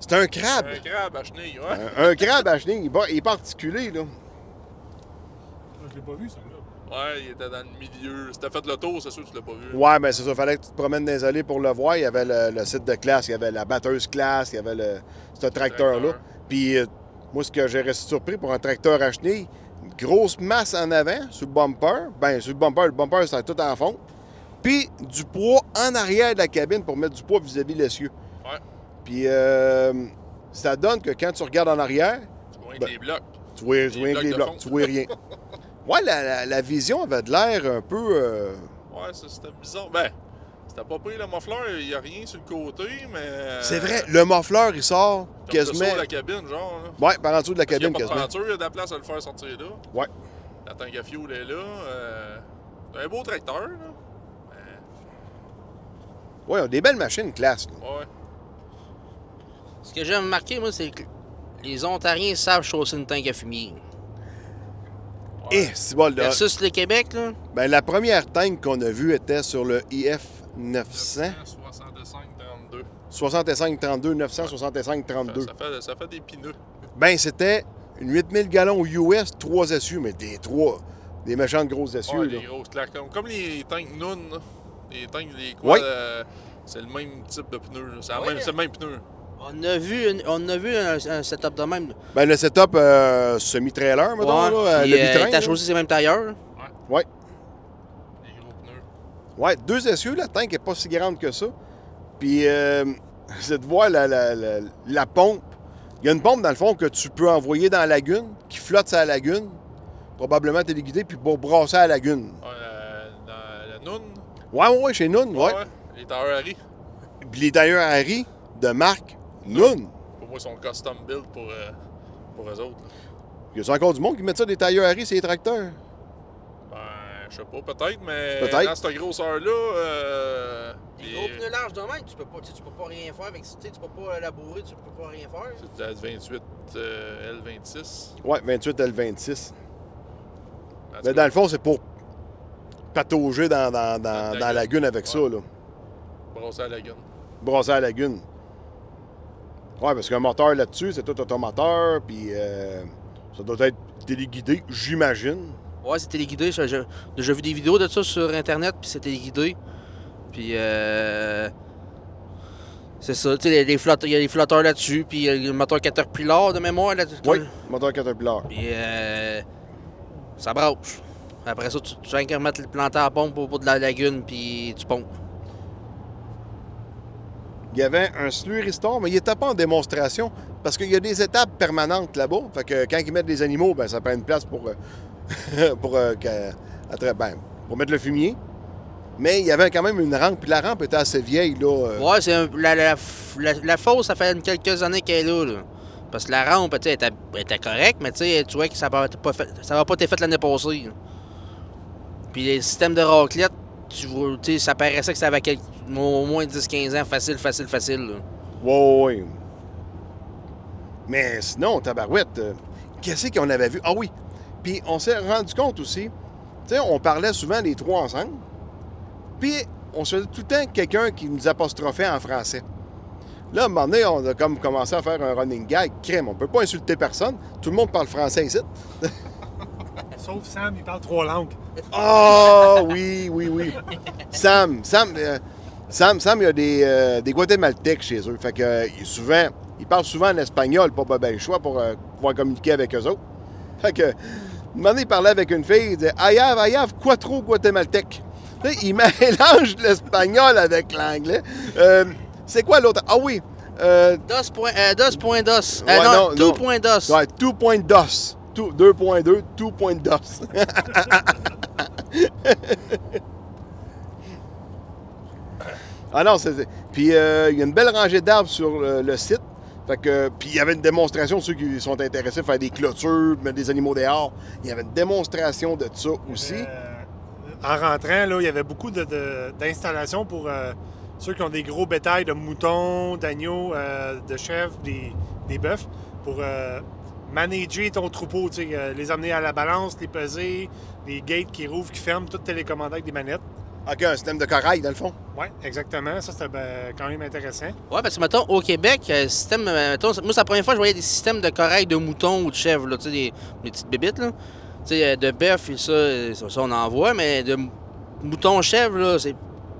A: C'était un crabe.
D: Un crabe à chenille, ouais.
A: Un, un crabe à chenilles. Il est articulé, là.
C: Je l'ai pas vu, ça. là.
D: Ouais, il était dans le milieu. T'as fait le tour, c'est sûr que tu l'as pas vu.
A: Ouais, mais c'est ça. Fallait que tu te promènes dans les allées pour le voir. Il y avait le, le site de classe, il y avait la batteuse classe, il y avait le, ce tracteur-là.
D: Tracteur.
A: Puis, euh, moi, ce que j'ai resté surpris pour un tracteur à chenilles, une grosse masse en avant, sur le bumper. Ben, sur le bumper, le bumper, c'était tout en fond. Puis, du poids en arrière de la cabine pour mettre du poids vis-à-vis l'essieu.
D: Ouais.
A: Puis, euh, ça donne que quand tu regardes en arrière,
D: Tu vois
A: Ben,
D: les blocs.
A: tu vois, tu vois
D: Les
A: rien que les
D: blocs
A: tu vois rien. Ouais, la, la- la vision avait de l'air un peu. euh,
D: Ouais, c'était bizarre. Ben, c'était pas pris le muffler, il y a rien sur le côté, mais.
A: C'est vrai, le muffleur, il sort
D: Comme
A: quasiment.
D: dessous de la cabine, genre. Là.
A: Ouais, par en dessous de la
D: Parce qu'il y a
A: cabine,
D: pas de
A: quasiment.
D: peinture, il y a de la place à le faire sortir là.
A: Ouais.
D: La tank à fuel est là. Euh... C'est un beau tracteur, là.
A: Ouais, ils ont des belles machines, classe. là.
D: Ouais.
B: Ce que j'aime marquer, moi, c'est que les Ontariens savent chausser une tank à fumier.
A: Eh, c'est bon, là.
B: Versus le Québec, là?
A: Ben, la première tank qu'on a vue était sur le IF 900.
D: 65 32.
A: 65 32, 965
D: Ça,
A: 32.
D: ça fait, ça fait des pneus.
A: Ben, c'était une 8000 gallons US, 3 essieux, mais des 3. Des méchantes grosses essieux,
D: Ouais,
A: là.
D: grosses claques. Comme, les tanks Noon, là. Les tanks, les quoi,
A: Ouais.
D: euh, c'est le même type de pneu. là. C'est la
B: Ouais.
D: même- c'est le même pneu.
B: On a vu, une- on a vu un, un setup de même.
A: Ben, le setup euh, semi-trailer, mettons, là, euh,
B: puis,
A: le
B: euh,
A: bitrin.
B: T'as chaussé ces mêmes tailleurs.
A: Ouais.
D: Les gros pneus.
A: Ouais, deux essieux, la tank est pas si grande que ça. Puis, euh, c'est de voir la, la- la- la pompe. Il y a une pompe, dans le fond, que tu peux envoyer dans la lagune, qui flotte sur la lagune, probablement téléguidée, puis pour brasser à la lagune.
D: Ouais, euh, dans la Noon.
A: Ouais, ouais, ouais, chez Noon, ouais.
D: Les tailleurs Harry.
A: Puis les tailleurs Harry de marque Noon.
D: Pour moi, ils sont custom build pour, euh, pour eux autres.
A: y a encore du monde qui met ça des tailleurs Harry sur les tracteurs?
D: Ben, je sais pas, peut-être, mais
A: Peut-être.
D: dans cette grosseur-là, euh, les-
B: gros pneus larges de même, tu peux pas, tu sais, tu peux pas rien faire avec ça. Tu sais, tu peux pas labourer, tu peux pas rien faire.
D: c'est la 28 euh, L26.
A: Ouais, 28 L26.
D: En tout
A: Mais dans le fond, c'est pour patauger dans, dans, dans,
D: Dans la
A: dans la lagune avec ça, là.
D: brasser à la gun.
A: brasser à la lagune. Ouais, parce qu'un moteur là-dessus, c'est tout automoteur, puis euh, ça doit être téléguidé, j'imagine.
B: Ouais, c'est téléguidé. J'ai vu des vidéos de ça sur Internet, puis c'est téléguidé. Puis, euh. C'est ça, tu sais, flotte- il y a des flotteurs là-dessus, puis il y a le moteur Caterpillar de mémoire là
A: Oui, moteur Caterpillar.
B: Puis, euh. Ça broche. Après ça, tu, tu viens qu'à mettre le planter à pompe au bout de la lagune, puis tu pompes.
A: Il y avait un slurry-store, mais il n'était pas en démonstration, parce qu'il y a des étapes permanentes là-bas. Fait que quand ils mettent des animaux, ben, ça prend une place pour, euh, pour, euh, ben, pour mettre le fumier. Mais il y avait quand même une rampe, puis la rampe était assez vieille, là. euh.
B: Ouais, c'est la, la, la, fosse, ça fait quelques années qu'elle est là, là. Parce que la rampe, tu était, était correcte, mais tu vois que ça n'a pas, été fait l'année passée. Puis les systèmes de raclette, tu vois, ça paraissait que ça avait au moins 10-15 ans, facile, facile, facile. là.
A: Ouais. Mais sinon, tabarouette, euh, qu'est-ce qu'on avait vu? Ah oui, puis on s'est rendu compte aussi, tu sais, on parlait souvent les trois ensemble, puis on se faisait tout le temps quelqu'un qui nous apostrophait en français. Là, à un moment donné, on a comme commencé à faire un running gag. Crème, on peut pas insulter personne. Tout le monde parle français ici.
C: Sauf Sam, il parle trois langues.
A: Ah oui, oui, oui. Sam, Sam, euh, Sam, Sam, il y a des, euh, des Guatémaltèques chez eux. Fait que euh, il- souvent, ils parlent souvent en espagnol, pas ben, ben le choix pour euh, pouvoir communiquer avec eux autres. Fait que, un moment donné, il parlait avec une fille, il disait I have quattro Guatémaltèques. Là, il mélange l'espagnol avec l'anglais. Euh, c'est quoi l'autre? Ah oui, euh,
B: DOS point, euh, DOS point DOS.
A: Ouais,
B: non,
A: non,
B: tout
A: non.
B: point DOS.
A: ouais, two point dos. Two- 2.2, two point dos. Ah non, c'est. Puis euh, il y a une belle rangée d'arbres sur le, le site. Fait que. Puis il y avait une démonstration, ceux qui sont intéressés à faire des clôtures, mettre des animaux dehors. Il y avait une démonstration de ça aussi.
C: Euh, en rentrant, là, il y avait beaucoup de- de- d'installations pour euh, ceux qui ont des gros bétails de moutons, d'agneaux, de chèvres, des, des bœufs, pour manager ton troupeau, tu sais, euh, les amener à la balance, les peser, les gates qui rouvrent, qui ferment, tout télécommandé avec des manettes.
A: OK, un système de corail, dans le fond.
C: Oui, exactement. Ça, c'était ben, quand même intéressant.
B: Ouais, parce que, mettons, au Québec, euh, système, euh, mettons, moi, c'est la première fois que je voyais des systèmes de corail de moutons ou de chèvres, là, tu sais, des, des petites bébites, là. Tu sais, euh, de bœuf, et ça, euh, ça, ça, on en voit, mais de mou- moutons chèvres, là, c'est.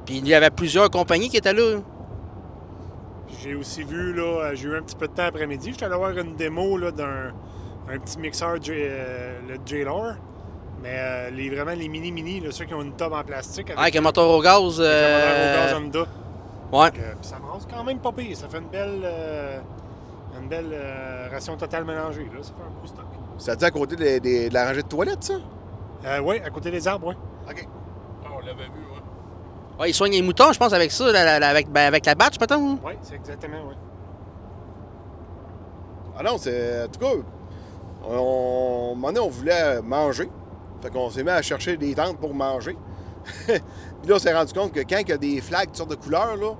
B: Puis il y avait plusieurs compagnies qui étaient là.
C: J'ai aussi vu, là, euh, j'ai eu un petit peu de temps après-midi. J'étais allé voir une démo là, d'un un petit mixeur, J- euh, le JLR. Mais euh, les, vraiment les mini-mini, là, ceux qui ont une tube en plastique avec,
B: Avec un moteur au gaz.
C: avec un moteur au gaz Honda.
B: Ouais.
C: Donc, euh, puis ça brasse quand même pas pire. Ça fait une belle, euh, une belle euh, ration totale mélangée. Là. Ça fait un beau stock.
A: Ça dit à côté des- des- de la rangée de toilettes, ça?
C: Euh, oui, à côté des arbres, oui.
A: OK.
D: Ah, on l'avait vu, ouais.
B: Ils soignent les moutons, je pense, avec ça, la- la- la- avec, ben, avec la batch, mettons.
C: Oui, c'est exactement, oui.
A: Ah non, c'est. En tout cas, on, on, un moment donné, on voulait manger. Fait qu'on s'est mis à chercher des tentes pour manger. Puis là, on s'est rendu compte que quand il y a des flags de sortes de couleurs, là,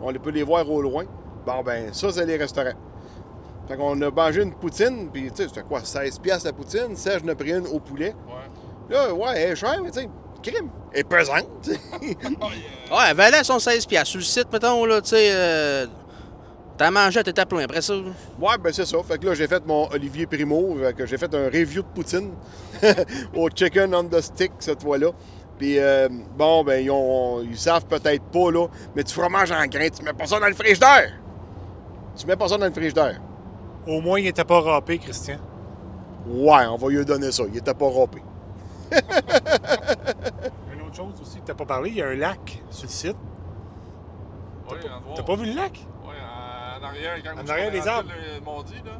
A: on peut les voir au loin. Bon, ben, ça, c'est les restaurants. Fait qu'on a mangé une poutine, puis tu sais, c'était quoi, 16 piastres la poutine. Serge en a pris une au poulet.
D: Ouais.
A: Là, ouais, elle est chère, mais tu sais, crime. Elle est pesante,
B: Ouais, elle valait son 16 piastres. Sur le site, mettons, là, tu sais. Euh, T'as mangé, t'étais plein après ça.
A: Ouais, ben c'est ça. Fait que là, j'ai fait mon Olivier Primo, fait que j'ai fait un review de poutine au chicken on the stick cette fois-là. Puis euh, bon, ben ils, ont, ils savent peut-être pas, là, mais du fromage en grain, tu mets pas ça dans le frigidaire. Tu mets pas ça dans le frigidaire.
C: Au moins, il n'était pas râpé, Christian.
A: Ouais, on va lui donner ça. Il était pas râpé.
C: Une autre chose aussi que tu pas parlé, il y a un lac sur le site.
D: Voir.
C: T'as pas vu le lac?
D: Ouais, en arrière, quand
C: En
D: on
C: arrière
D: est
C: des
D: rentré
C: arbres.
D: Le, le mardi, là.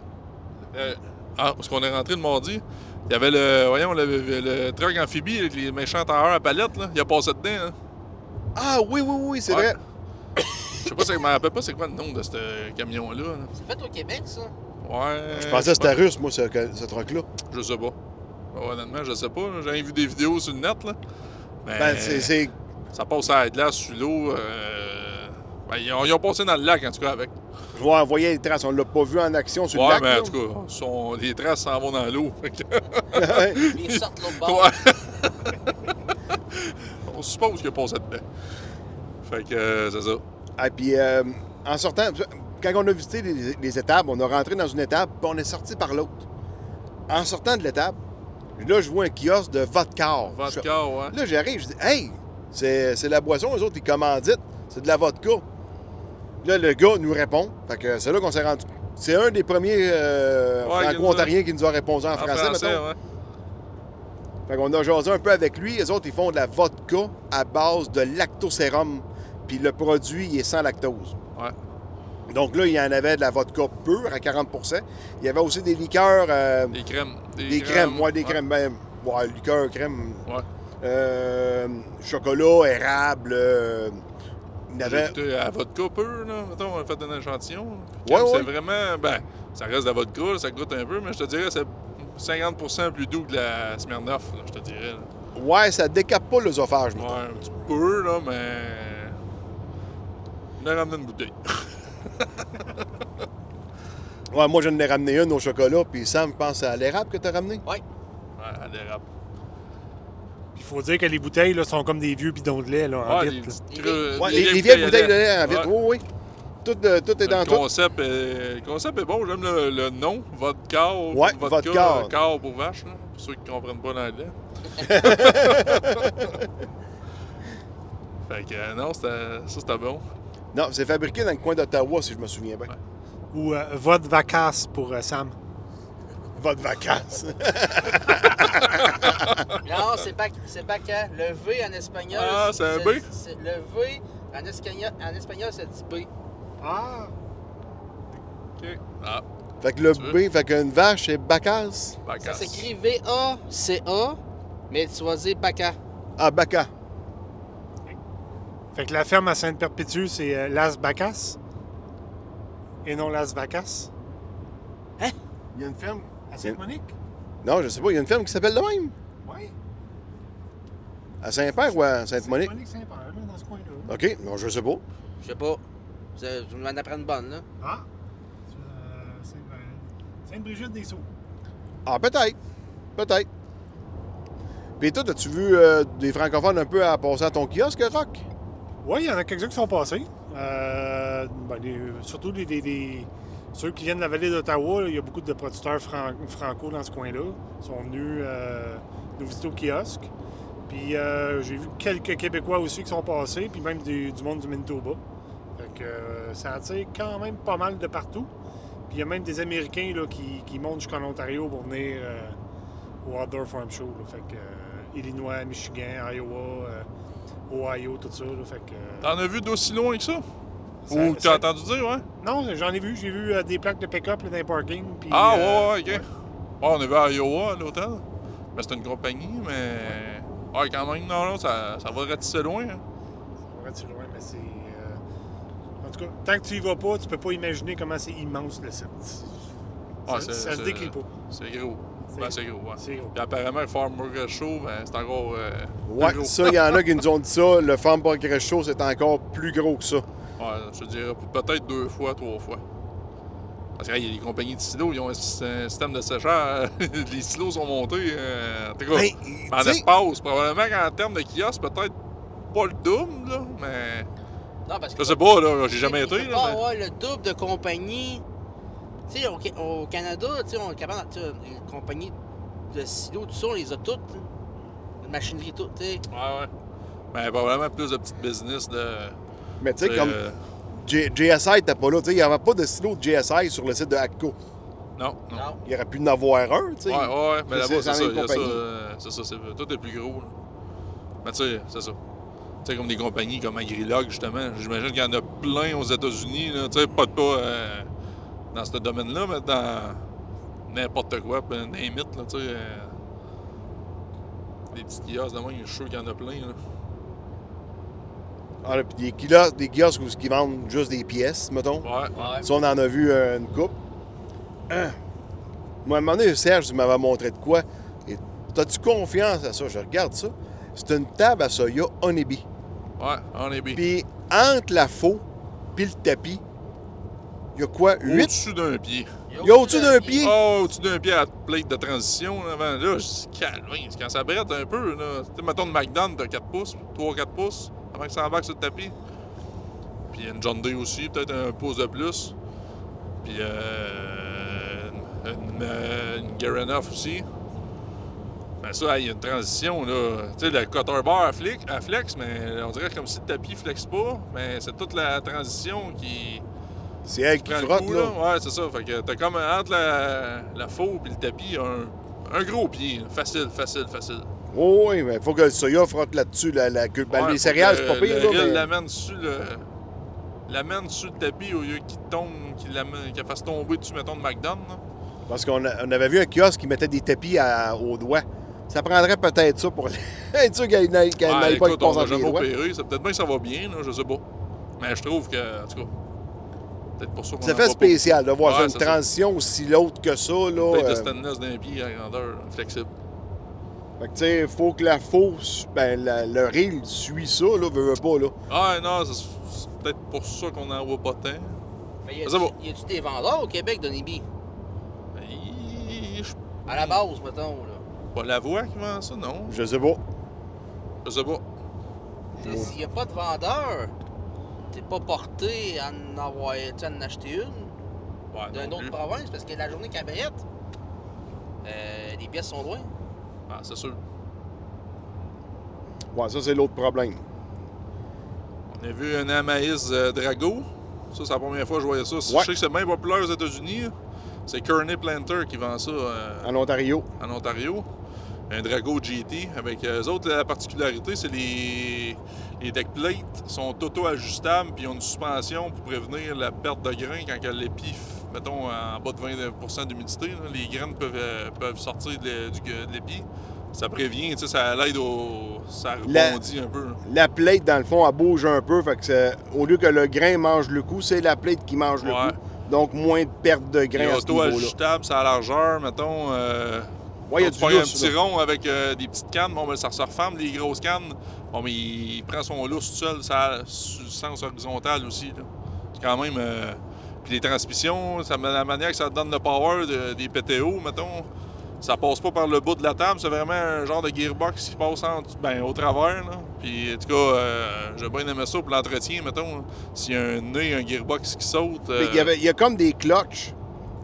D: Euh, ah, parce qu'on est rentré le mardi. Il y avait le, voyons, le, le truck amphibie avec les méchants tailleurs à palette, là. Il a passé dedans, hein.
A: Ah oui, oui, oui, c'est
D: Ouais.
A: vrai.
D: Je sais pas, c'est- je me rappelle pas c'est quoi le nom de ce camion-là. là.
B: C'est fait au Québec, ça.
D: Ouais.
A: Je pensais que c'était russe, moi, ce, ce truc-là.
D: Je sais pas. Ouais, honnêtement, je sais pas. là. J'ai vu des vidéos sur le net, là. Mais
A: Ben, c'est- c'est.
D: ça passe à la glace sur l'eau. euh, Ben, ils, ont, ils ont passé dans le lac, en tout cas, avec.
A: Je vais envoyer les traces. On l'a pas vu en action sur
D: ouais,
A: le lac.
D: mais
A: là.
D: en tout cas, sont- les traces s'en vont dans l'eau.
B: Ils sortent l'autre bord.
D: Ouais. On suppose qu'il a passé dedans. Fait que euh, c'est ça.
A: Ah, puis euh, en sortant, quand on a visité les, les étapes, on a rentré dans une étape, puis on est sorti par l'autre. En sortant de l'étape, là, je vois un kiosque de vodka.
D: Vodka, ouais.
A: Là, j'arrive, je dis, hey, c'est c'est la boisson, eux autres, ils commanditent, c'est de la vodka. Là, le gars nous répond. Fait que c'est là qu'on s'est rendu. C'est un des premiers euh,
D: Ouais,
A: franco-ontariens qui nous a répondu en,
D: En
A: français,
D: français,
A: mettons.
D: ouais.
A: Fait qu'on a jasé un peu avec lui. Les autres, ils font de la vodka à base de lactosérum. Puis le produit, il est sans lactose.
D: Ouais.
A: Donc là, il y en avait de la vodka pure à 40% Il y avait aussi des liqueurs, euh,
D: Des crèmes.
A: des crèmes, ouais, des crèmes, ben, ouais, liqueurs, crème,
D: Ouais.
A: euh, chocolat, érable, euh, il y avait...
D: à vodka pure, là. Mettons, on a fait un échantillon.
A: Ouais,
D: C'est vraiment. Ben, ça reste de la vodka, ça goûte un peu, mais je te dirais c'est 50% plus doux que la Smirnoff, là, je te dirais. là.
A: Ouais, ça décape pas l'œsophage,
D: Ouais, un petit peu, là, mais. On a ramené une bouteille.
A: Ouais, moi, je n'ai ramené une au chocolat, puis Sam, pense à l'érable que tu as ramené.
D: Ouais, à l'érable.
C: Il faut dire que les bouteilles là, sont comme des vieux bidons de lait là, en
D: Ouais,
C: vitre,
D: les,
C: là.
D: creux-
A: Ouais, les, les vieilles bouteilles de lait en vitre,
D: Ouais.
A: oui, oui. Tout, euh, tout est dans
D: le
A: tout.
D: concept, est, le concept est bon, j'aime le, le nom, vodka.
A: Ouais,
D: vodka,
A: vodka.
D: euh, Car pour vache, là, pour ceux qui ne comprennent pas l'anglais. fait que euh, non, ça c'était bon.
A: Non, c'est fabriqué dans le coin d'Ottawa, si je me souviens bien.
C: Ou euh, Vod Vacas pour euh, Sam.
A: Votre vacances.
B: Non, c'est bac, c'est. Le V en espagnol.
D: Ah, c'est un B?
B: c'est- Le V en espagnol, en espagnol c'est dit B.
C: Ah!
D: OK. Ah,
A: fait que le? B, fait qu'une vache, c'est bacasse.
B: Ça
D: bacasse.
B: s'écrit V-A-C-A, mais tu vas dire baca.
A: Ah, baca.
C: Fait que la ferme à Sainte-Perpétue, c'est euh, Las Vacas et non Las Vacas.
A: Il y a une ferme.
C: À Sainte-Monique?
A: Non, je sais pas, il y a une ferme qui s'appelle de même.
C: Oui.
A: À Saint-Père ou à Sainte-Monique?
C: Saint-Père, là, dans ce coin-là.
A: OK, non, je sais pas.
B: Je sais pas. Tu m'en apprends une bonne, là.
C: Ah! Euh, Sainte-Brigitte des Sceaux.
A: Ah, peut-être. Peut-être. Puis toi, as-tu vu euh, des francophones un peu à passer à ton kiosque, Rock?
C: Oui, il y en a quelques-uns qui sont passés. Euh, ben, surtout ceux qui viennent de la vallée d'Ottawa. Il y a beaucoup de producteurs fran- franco dans ce coin-là. Ils sont venus euh, nous visiter au kiosque. Puis euh, j'ai vu quelques Québécois aussi qui sont passés, puis même du, monde du Manitoba. Fait que ça attire quand même pas mal de partout. Puis il y a même des Américains là, qui, montent jusqu'en Ontario pour venir au Outdoor Farm Show. Fait que Illinois, Michigan, Iowa, Ohio, tout ça. là. Fait que, euh,
D: T'en as vu d'aussi loin que ça?
C: ça-
D: Ou t'as entendu dire, ouais?
C: Non, j'en ai vu. J'ai vu euh, des plaques de pick-up là, dans les parkings. puis,
D: Ah,
C: euh,
D: ouais, ouais, ok. Ouais, on est vu à Iowa, à l'hôtel. Mais c'est une compagnie, mais. Ouais, quand même, non, non, ça, ça va ratisser loin. hein.
C: Ça va être loin, mais c'est. euh, En tout cas, tant que tu y vas pas, tu peux pas imaginer comment c'est immense le site.
D: Ah,
C: ça, ça se décrit pas.
D: C'est gros.
C: C'est-
D: Ben, c'est gros, ouais.
C: C'est gros.
D: Puis apparemment, le Farm Burger Show, ben, c'est encore. euh,
A: Ouais,
D: plus gros.
A: ça, il y en a qui nous ont dit ça. Le Farm Burger Show, c'est encore plus gros que ça.
D: Ouais, je te dirais peut-être deux fois, trois fois. Parce qu'il y a des compagnies de silos, ils ont un, sy- un système de séchage. les silos sont montés. euh, en tout cas,
A: Ben,
D: en espace. Probablement qu'en termes de kiosque, peut-être pas le double, là, mais.
B: Non, parce
D: Je
B: que
D: sais pas, là, j'ai jamais
B: il
D: été.
B: peut
D: Là,
B: pas
D: mais-
B: avoir le double de compagnies. Tu sais, au, Ca- au Canada, tu sais, on est capable, tu les compagnies de silos, tout ça, on les a toutes. hein. La machinerie, tout, tu sais.
D: Ouais, ouais. Mais probablement plus de petites business de.
A: mais tu sais,
D: de-
A: comme J- JSI n'était pas là. Tu sais, il n'y avait pas de silo de JSI sur le site de Atco.
D: Non, non.
B: Non.
A: Il aurait pu en avoir un, tu sais.
D: Ouais, ouais, ouais, mais là-bas,
A: c'est
D: ça. euh, C'est ça, c'est- tout est plus gros. Là. Mais tu sais, c'est ça. Tu sais, comme des compagnies comme Agrilog, justement. J'imagine qu'il y en a plein aux États-Unis. là. Tu sais, pas, pas euh, dans ce domaine-là, mais dans n'importe quoi, ben, name it, là, tu sais. euh, des petits kiosques, de moi, je suis sûr qu'il y en a plein. Là.
A: Ah, là, puis des kiosques, des kiosques où ils vendent juste des pièces, mettons.
D: Ouais,
B: Ouais.
A: Ça, on en a vu euh, une coupe. Hein? Moi, à un moment donné, Serge il m'avait montré de quoi. Et t'as-tu confiance à ça? Je regarde ça. C'est une table à soya honeybee.
D: ouais, on est bien.
A: Puis entre la faux puis le tapis, il y a quoi? 8?
D: Au-dessus d'un pied.
A: Il y a au-dessus d'un pied?
D: Oh, au-dessus d'un pied à la plate de transition. Là, avant, là je dis, calme, quand ça brette un peu. Là. Tu mettons de McDonald's de 4 pouces, 3-4 pouces, avant que ça embarque sur le tapis. Puis il y a une John Day aussi, peut-être un pouce de plus. Puis euh, une, euh, une Garenoff aussi. Mais ça, il y a une transition, là. Tu sais, le cutter bar à flex, à flex, mais on dirait comme si le tapis flex pas. Mais c'est toute la transition qui,
A: C'est elle qui frotte,
D: coup,
A: là.
D: Ouais, c'est ça. Fait que t'as comme entre la, la faux et le tapis, un, un gros pied. là. Facile, facile, facile.
A: Oh, oui, mais il faut que le soya frotte là-dessus. La, la, ben,
D: Ouais,
A: les céréales, c'est pas pire,
D: le
A: là, mais...
D: l'amène sur le. L'amène sur le tapis au lieu qu'il tombe, qu'il qu'il fasse tomber dessus, mettons, de McDonald's. là.
A: Parce qu'on avait vu un kiosque qui mettait des tapis à- aux doigts. Ça prendrait peut-être ça pour être sûr qu'il n'aille pas qu'il
D: on va jamais opérer. C'est peut-être bien que ça va bien, là, je sais pas. Mais je trouve que, en tout cas, peut-être pour ça qu'on
A: Ça
D: en
A: fait spécial de voir
D: Ouais,
A: une
D: ça.
A: transition aussi l'autre que ça. Là,
D: Peut-être de
A: euh,
D: stainless d'un pied à grandeur, flexible.
A: Fait que, tu sais, faut que la fausse, ben, la- le reel suit ça, là, veut, veut pas, là.
D: Ah, non, c'est peut-être pour ça qu'on n'en voit pas tant.
B: Mais y a-tu y a-tu des vendeurs au Québec de Nibi?
D: Et Je
B: À la base, mettons, là.
D: pas la voix qui vend ça, non.
A: Je sais pas.
D: Je sais pas.
B: Tu sais, S'il n'y a pas de vendeur, t'es pas porté à en avoir, à en acheter une
D: Ouais,
B: d'une autre
D: plus.
B: province parce que la journée cabarette, euh, les pièces sont loin.
D: Ah, c'est sûr.
A: Ouais, ça, c'est l'autre problème.
D: On a vu un Amaïs euh, Drago. Ça, c'est la première fois que je voyais ça.
A: Ouais.
D: Je sais que c'est même populaire aux États-Unis. C'est Kearney Planter qui vend ça euh,
A: En Ontario.
D: en Ontario. Un Drago GT. Avec eux autres, la particularité, c'est les, les deck plates sont auto-ajustables puis ils ont une suspension pour prévenir la perte de grains quand f- mettons, en bas de 20% d'humidité. Les graines peuvent, euh, peuvent sortir de de l'épi. Ça prévient, tu sais, ça l'aide au. Ça
A: La-
D: rebondit un peu.
A: La plate, dans le fond, elle bouge un peu. Fait que au lieu que le grain mange le coup, c'est la plate qui mange le coup. Donc, moins de perte de
D: Il
A: grain
D: est
A: à ce niveau-là.
D: auto-ajustable, c'est à largeur, mettons. Euh,
A: Ouais, il y a du
D: un petit
A: là.
D: rond avec euh, des petites cannes, bon, ben, ça se referme. Les grosses cannes, bon, mais il prend son lousse tout seul, ça, sur le sens horizontal aussi. là. C'est quand même. euh, Puis les transmissions, ça, la manière que ça donne le power de- des PTO, mettons, ça passe pas par le bout de la table, c'est vraiment un genre de gearbox qui passe en, ben, au travers. Là. Puis en tout cas, euh, j'ai bien aimé ça pour l'entretien, mettons. hein. S'il y a un nez, un gearbox qui saute. Euh,
A: Il y, a comme des cloches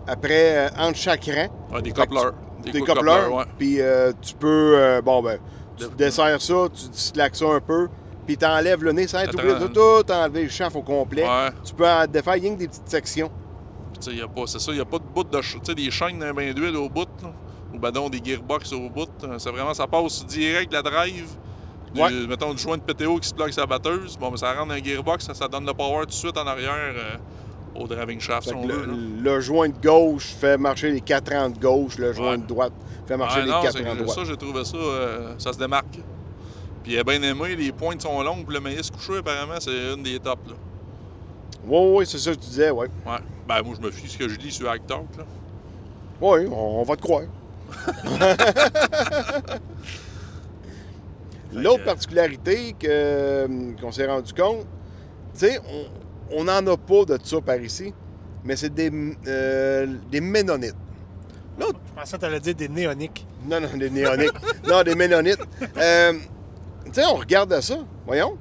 A: après, entre chaque rang.
D: des coupleurs.
A: Des, coupleurs. Puis euh, tu peux, euh, bon ben, tu
D: De-
A: desserres ça, tu slackes ça un peu, puis t'enlèves le nez sans être obligé de tout enlever le chaff au complet.
D: Ouais.
A: Tu peux en défaire rien que des petites sections.
D: Puis, tu sais, y a pas, c'est ça, il n'y a pas de bout de. Tu sais, des chaînes d'un bain d'huile au bout, là, ou ben non, des gearbox au bout. hein. C'est vraiment, ça passe direct la drive. Du,
A: Ouais.
D: Mettons, du joint de PTO qui se plug sa batteuse. Bon, ben, ça rentre dans un gearbox, ça, ça donne le power tout de suite en arrière euh, au driving shaft, si on
A: le,
D: veut. là.
A: le joint de gauche fait marcher les quatre rangs de gauche, le joint
D: Ouais.
A: de droite fait marcher
D: Ouais,
A: les
D: non,
A: quatre
D: c'est-
A: rangs de droite.
D: ça, j'ai trouvé ça, euh, ça se démarque. Puis il a bien aimé, les pointes sont longues, puis le maïs couché, apparemment, c'est une des tops. Là.
A: Oui, oui, c'est ça que tu disais, oui.
D: Ouais. Ben, moi, je me fie ce que je lis sur Actalk. Là.
A: Oui, on, on va te croire. L'autre particularité que, qu'on s'est rendu compte, tu sais, on n'en a pas de ça par ici, mais c'est des, euh, des Ménonites. L'autre,
C: Je pensais que tu allais dire des néoniques.
A: non, non, des Néonites. non, des Ménonites. Euh, tu sais, on regarde ça, voyons.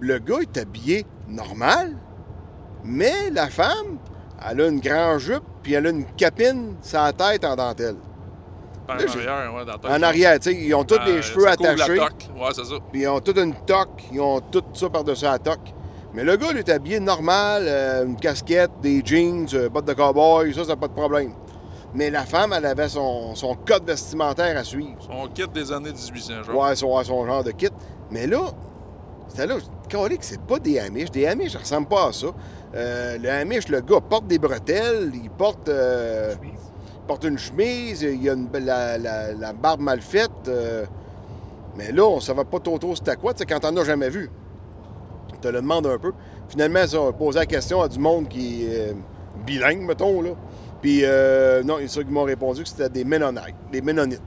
A: Le gars est habillé normal, mais la femme, elle a une grande jupe, puis elle a une capine sur la tête en dentelle.
D: En
A: Là, j'ai-
D: arrière, ouais, dans la tête.
A: En arrière, tu sais, ils ont tous les
D: Euh,
A: cheveux attachés.
D: Ouais, c'est ça.
A: Puis ils ont toute une toque, ils ont tout ça par-dessus la toque. Mais le gars, il est habillé normal, euh, une casquette, des jeans, euh, bottes de cowboy, ça, ça n'a pas de problème. Mais la femme, elle avait son, son code vestimentaire à suivre.
D: On quitte des années 1800, genre.
A: Ouais, son, son genre de kit. Mais là, c'était là, que c'est pas des Amish. Des Amish, ça ressemble pas à ça. Euh, le Amish, le gars porte des bretelles, il porte, euh,
C: chemise.
A: il porte une chemise, il a une, la, la- la barbe mal faite. euh, mais là, on savait pas trop trop c'était quoi, tu sais, quand t'en as jamais vu. Tu te le demandes un peu. Finalement, ça, on a posé la question à du monde qui est euh, bilingue, mettons, là. Puis, euh, non, c'est ça qui m'ont répondu que c'était des Mennonites, des Ménonites.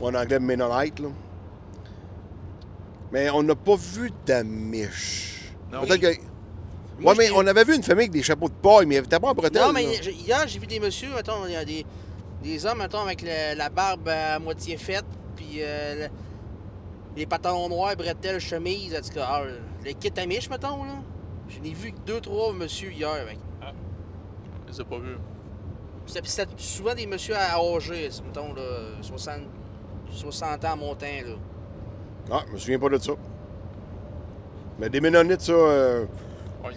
A: Ou en anglais, Mennonite, là. Mais on n'a pas vu d'Amish.
D: Non.
A: Peut-être que...
B: Moi,
A: ouais, mais on avait vu une famille avec des chapeaux de paille, mais t'as pas en bretelles.
B: Non, mais
A: là.
B: hier, j'ai vu des messieurs, mettons, il y a des, des hommes, mettons, avec le- la barbe à moitié faite, puis euh, les pantalons noirs, bretelles, chemise, en tout cas, ah, le kit amiche, mettons, là. J'en ai vu que deux, trois messieurs hier. Avec.
D: Je les ai pas vus.
B: C'était- souvent des messieurs à âgés, mettons, là, 60, 60 ans montant, là.
A: Ah, je me souviens pas de ça. Mais des Ménonites, ça. euh,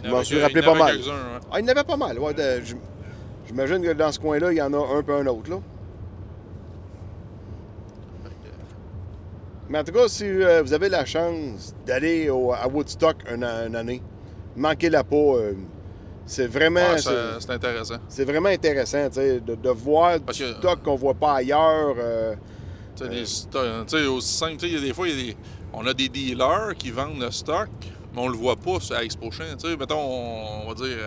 A: Je m'en suis rappelé pas mal.
D: ouais.
A: Ah, il y en avait pas mal. Ouais, J'imagine que dans ce coin-là, il y en a un peu un autre. Là.
D: Fait que,
A: Mais en tout cas, si euh, vous avez la chance d'aller à Woodstock une, une année, manquez-la pas. euh, c'est vraiment,
D: ouais,
A: c'est-
D: intéressant.
A: c'est vraiment intéressant tu sais, de, de voir
D: Parce
A: du
D: que-
A: stock qu'on voit pas ailleurs. euh,
D: Tu sais, aussi simple, il y a des fois, y a des- on a des dealers qui vendent le stock, mais on le voit pas sur Expo. Tu sais, mettons, on, on va dire.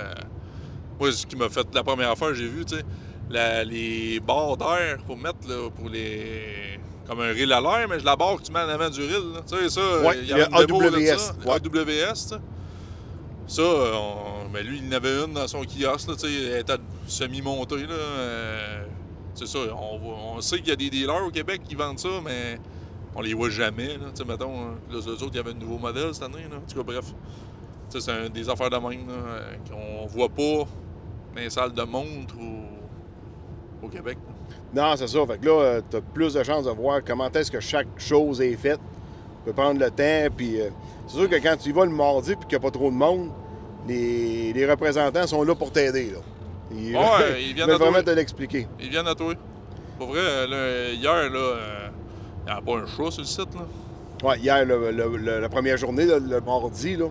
D: moi, ce qui m'a fait la première fois, j'ai vu, tu sais, la- les barres d'air pour mettre, là, pour les. Comme un reel à l'air, mais je la barre que tu mets en avant du reel. là. Tu sais, ça,
A: Ouais,
D: il y de
A: AWS,
D: ça,
A: ouais.
D: AWS, tu sais. Ça, on- ben lui, il en avait une dans son kiosque, là, tu sais, elle était semi-montée, là. euh, c'est ça, on, voit- on sait qu'il y a des dealers au Québec qui vendent ça, mais on les voit jamais, là. Tu sais, mettons, hein, là, eux autres, il y avait un nouveau modèle cette année, là. En tout cas, bref. Tu sais, c'est des affaires de même, là, euh, qu'on voit pas dans les salles de montre ou au Québec. là.
A: Non, c'est ça. Fait que là, tu as plus de chances de voir comment est-ce que chaque chose est faite. Tu peux prendre le temps. Puis euh, c'est sûr que quand tu y vas le mardi et qu'il n'y a pas trop de monde, les, les représentants sont là pour t'aider. là. Ils,
D: Ouais, ils viennent à toi.
A: vraiment te l'expliquer.
D: Ils viennent à toi. Pour vrai, euh, là, hier, là, euh, il n'y a pas un chat sur le site, là.
A: Ouais, hier, le- le- le- la première journée, là, le mardi, là.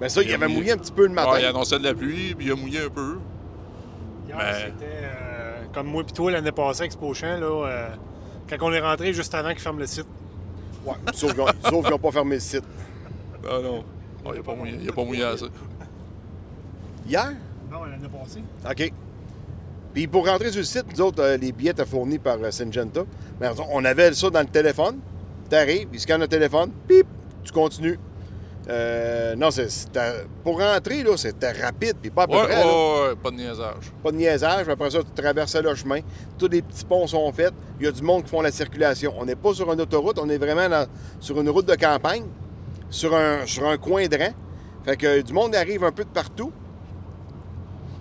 A: Ben ça, il, avait
D: mouillé.
A: mouillé un petit peu le matin.
D: Ouais, il annonçait de la pluie, puis il a mouillé un peu.
C: Hier,
D: Mais-
C: c'était euh, comme moi et toi l'année passée avec Expo Champ, là, euh, quand on est rentré juste avant qu'ils ferment le site.
A: Ouais, sauf qu'ils n'ont pas fermé le site.
D: Ah non. Oh, il n'a pas mouillé, il a pas mouillé assez.
A: Hier?
C: Non, l'année passée.
A: OK. Puis pour rentrer sur le site, nous autres, euh, les billets étaient fournis par euh, Syngenta. Mais on avait ça dans le téléphone. T'arrives, ils scannent le téléphone, pip, tu continues. Euh, non, c'est- c'était- pour rentrer, là, c'était rapide, puis pas à peu
D: Ouais,
A: près.
D: ouais, pas de niaisage.
A: Pas de niaisage. Après ça, tu traversais le chemin. Tous les petits ponts sont faits. Il y a du monde qui font la circulation. On n'est pas sur une autoroute, on est vraiment dans- sur une route de campagne, sur un, sur un coin de rang. Fait que du monde arrive un peu de partout.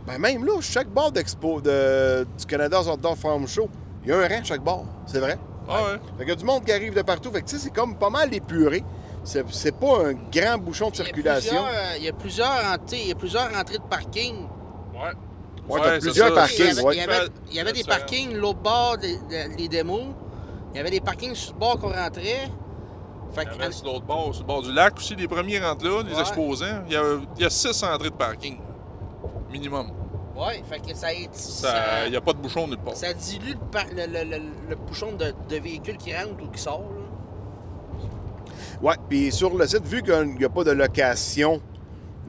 A: Ben même là, chaque bord d'expo de, du Canada's Outdoor Farm Show, il y a un rang chaque bord. C'est vrai.
D: Ah ouais.
A: Fait a du monde qui arrive de partout. Fait que tu sais, c'est comme pas mal épuré. C'est c'est pas un grand bouchon de
B: Il
A: circulation.
B: euh, Il y a plusieurs, il y a plusieurs entrées de parking.
D: Ouais.
A: Plusieurs
D: ça.
A: parkings,
B: Il y avait,
A: ouais.
B: il y avait- il y avait des parkings l'autre bord des, des- démos. Il y avait des parkings sur le bord qu'on rentrait. Fait
D: Il
B: que,
D: y avait sur l'autre bord, sur le bord du lac aussi, les premiers rentrent là, les
B: Ouais.
D: exposants. Il y, a, il y a six entrées de parking. Minimum.
B: ouais, fait que ça, ça,
D: Ça- Il n'y a pas de bouchon nulle part.
B: ça dilue le, le- le- le bouchon de, de véhicules qui rentrent ou qui sortent.
A: Ouais, puis sur le site, vu qu'il n'y a pas de location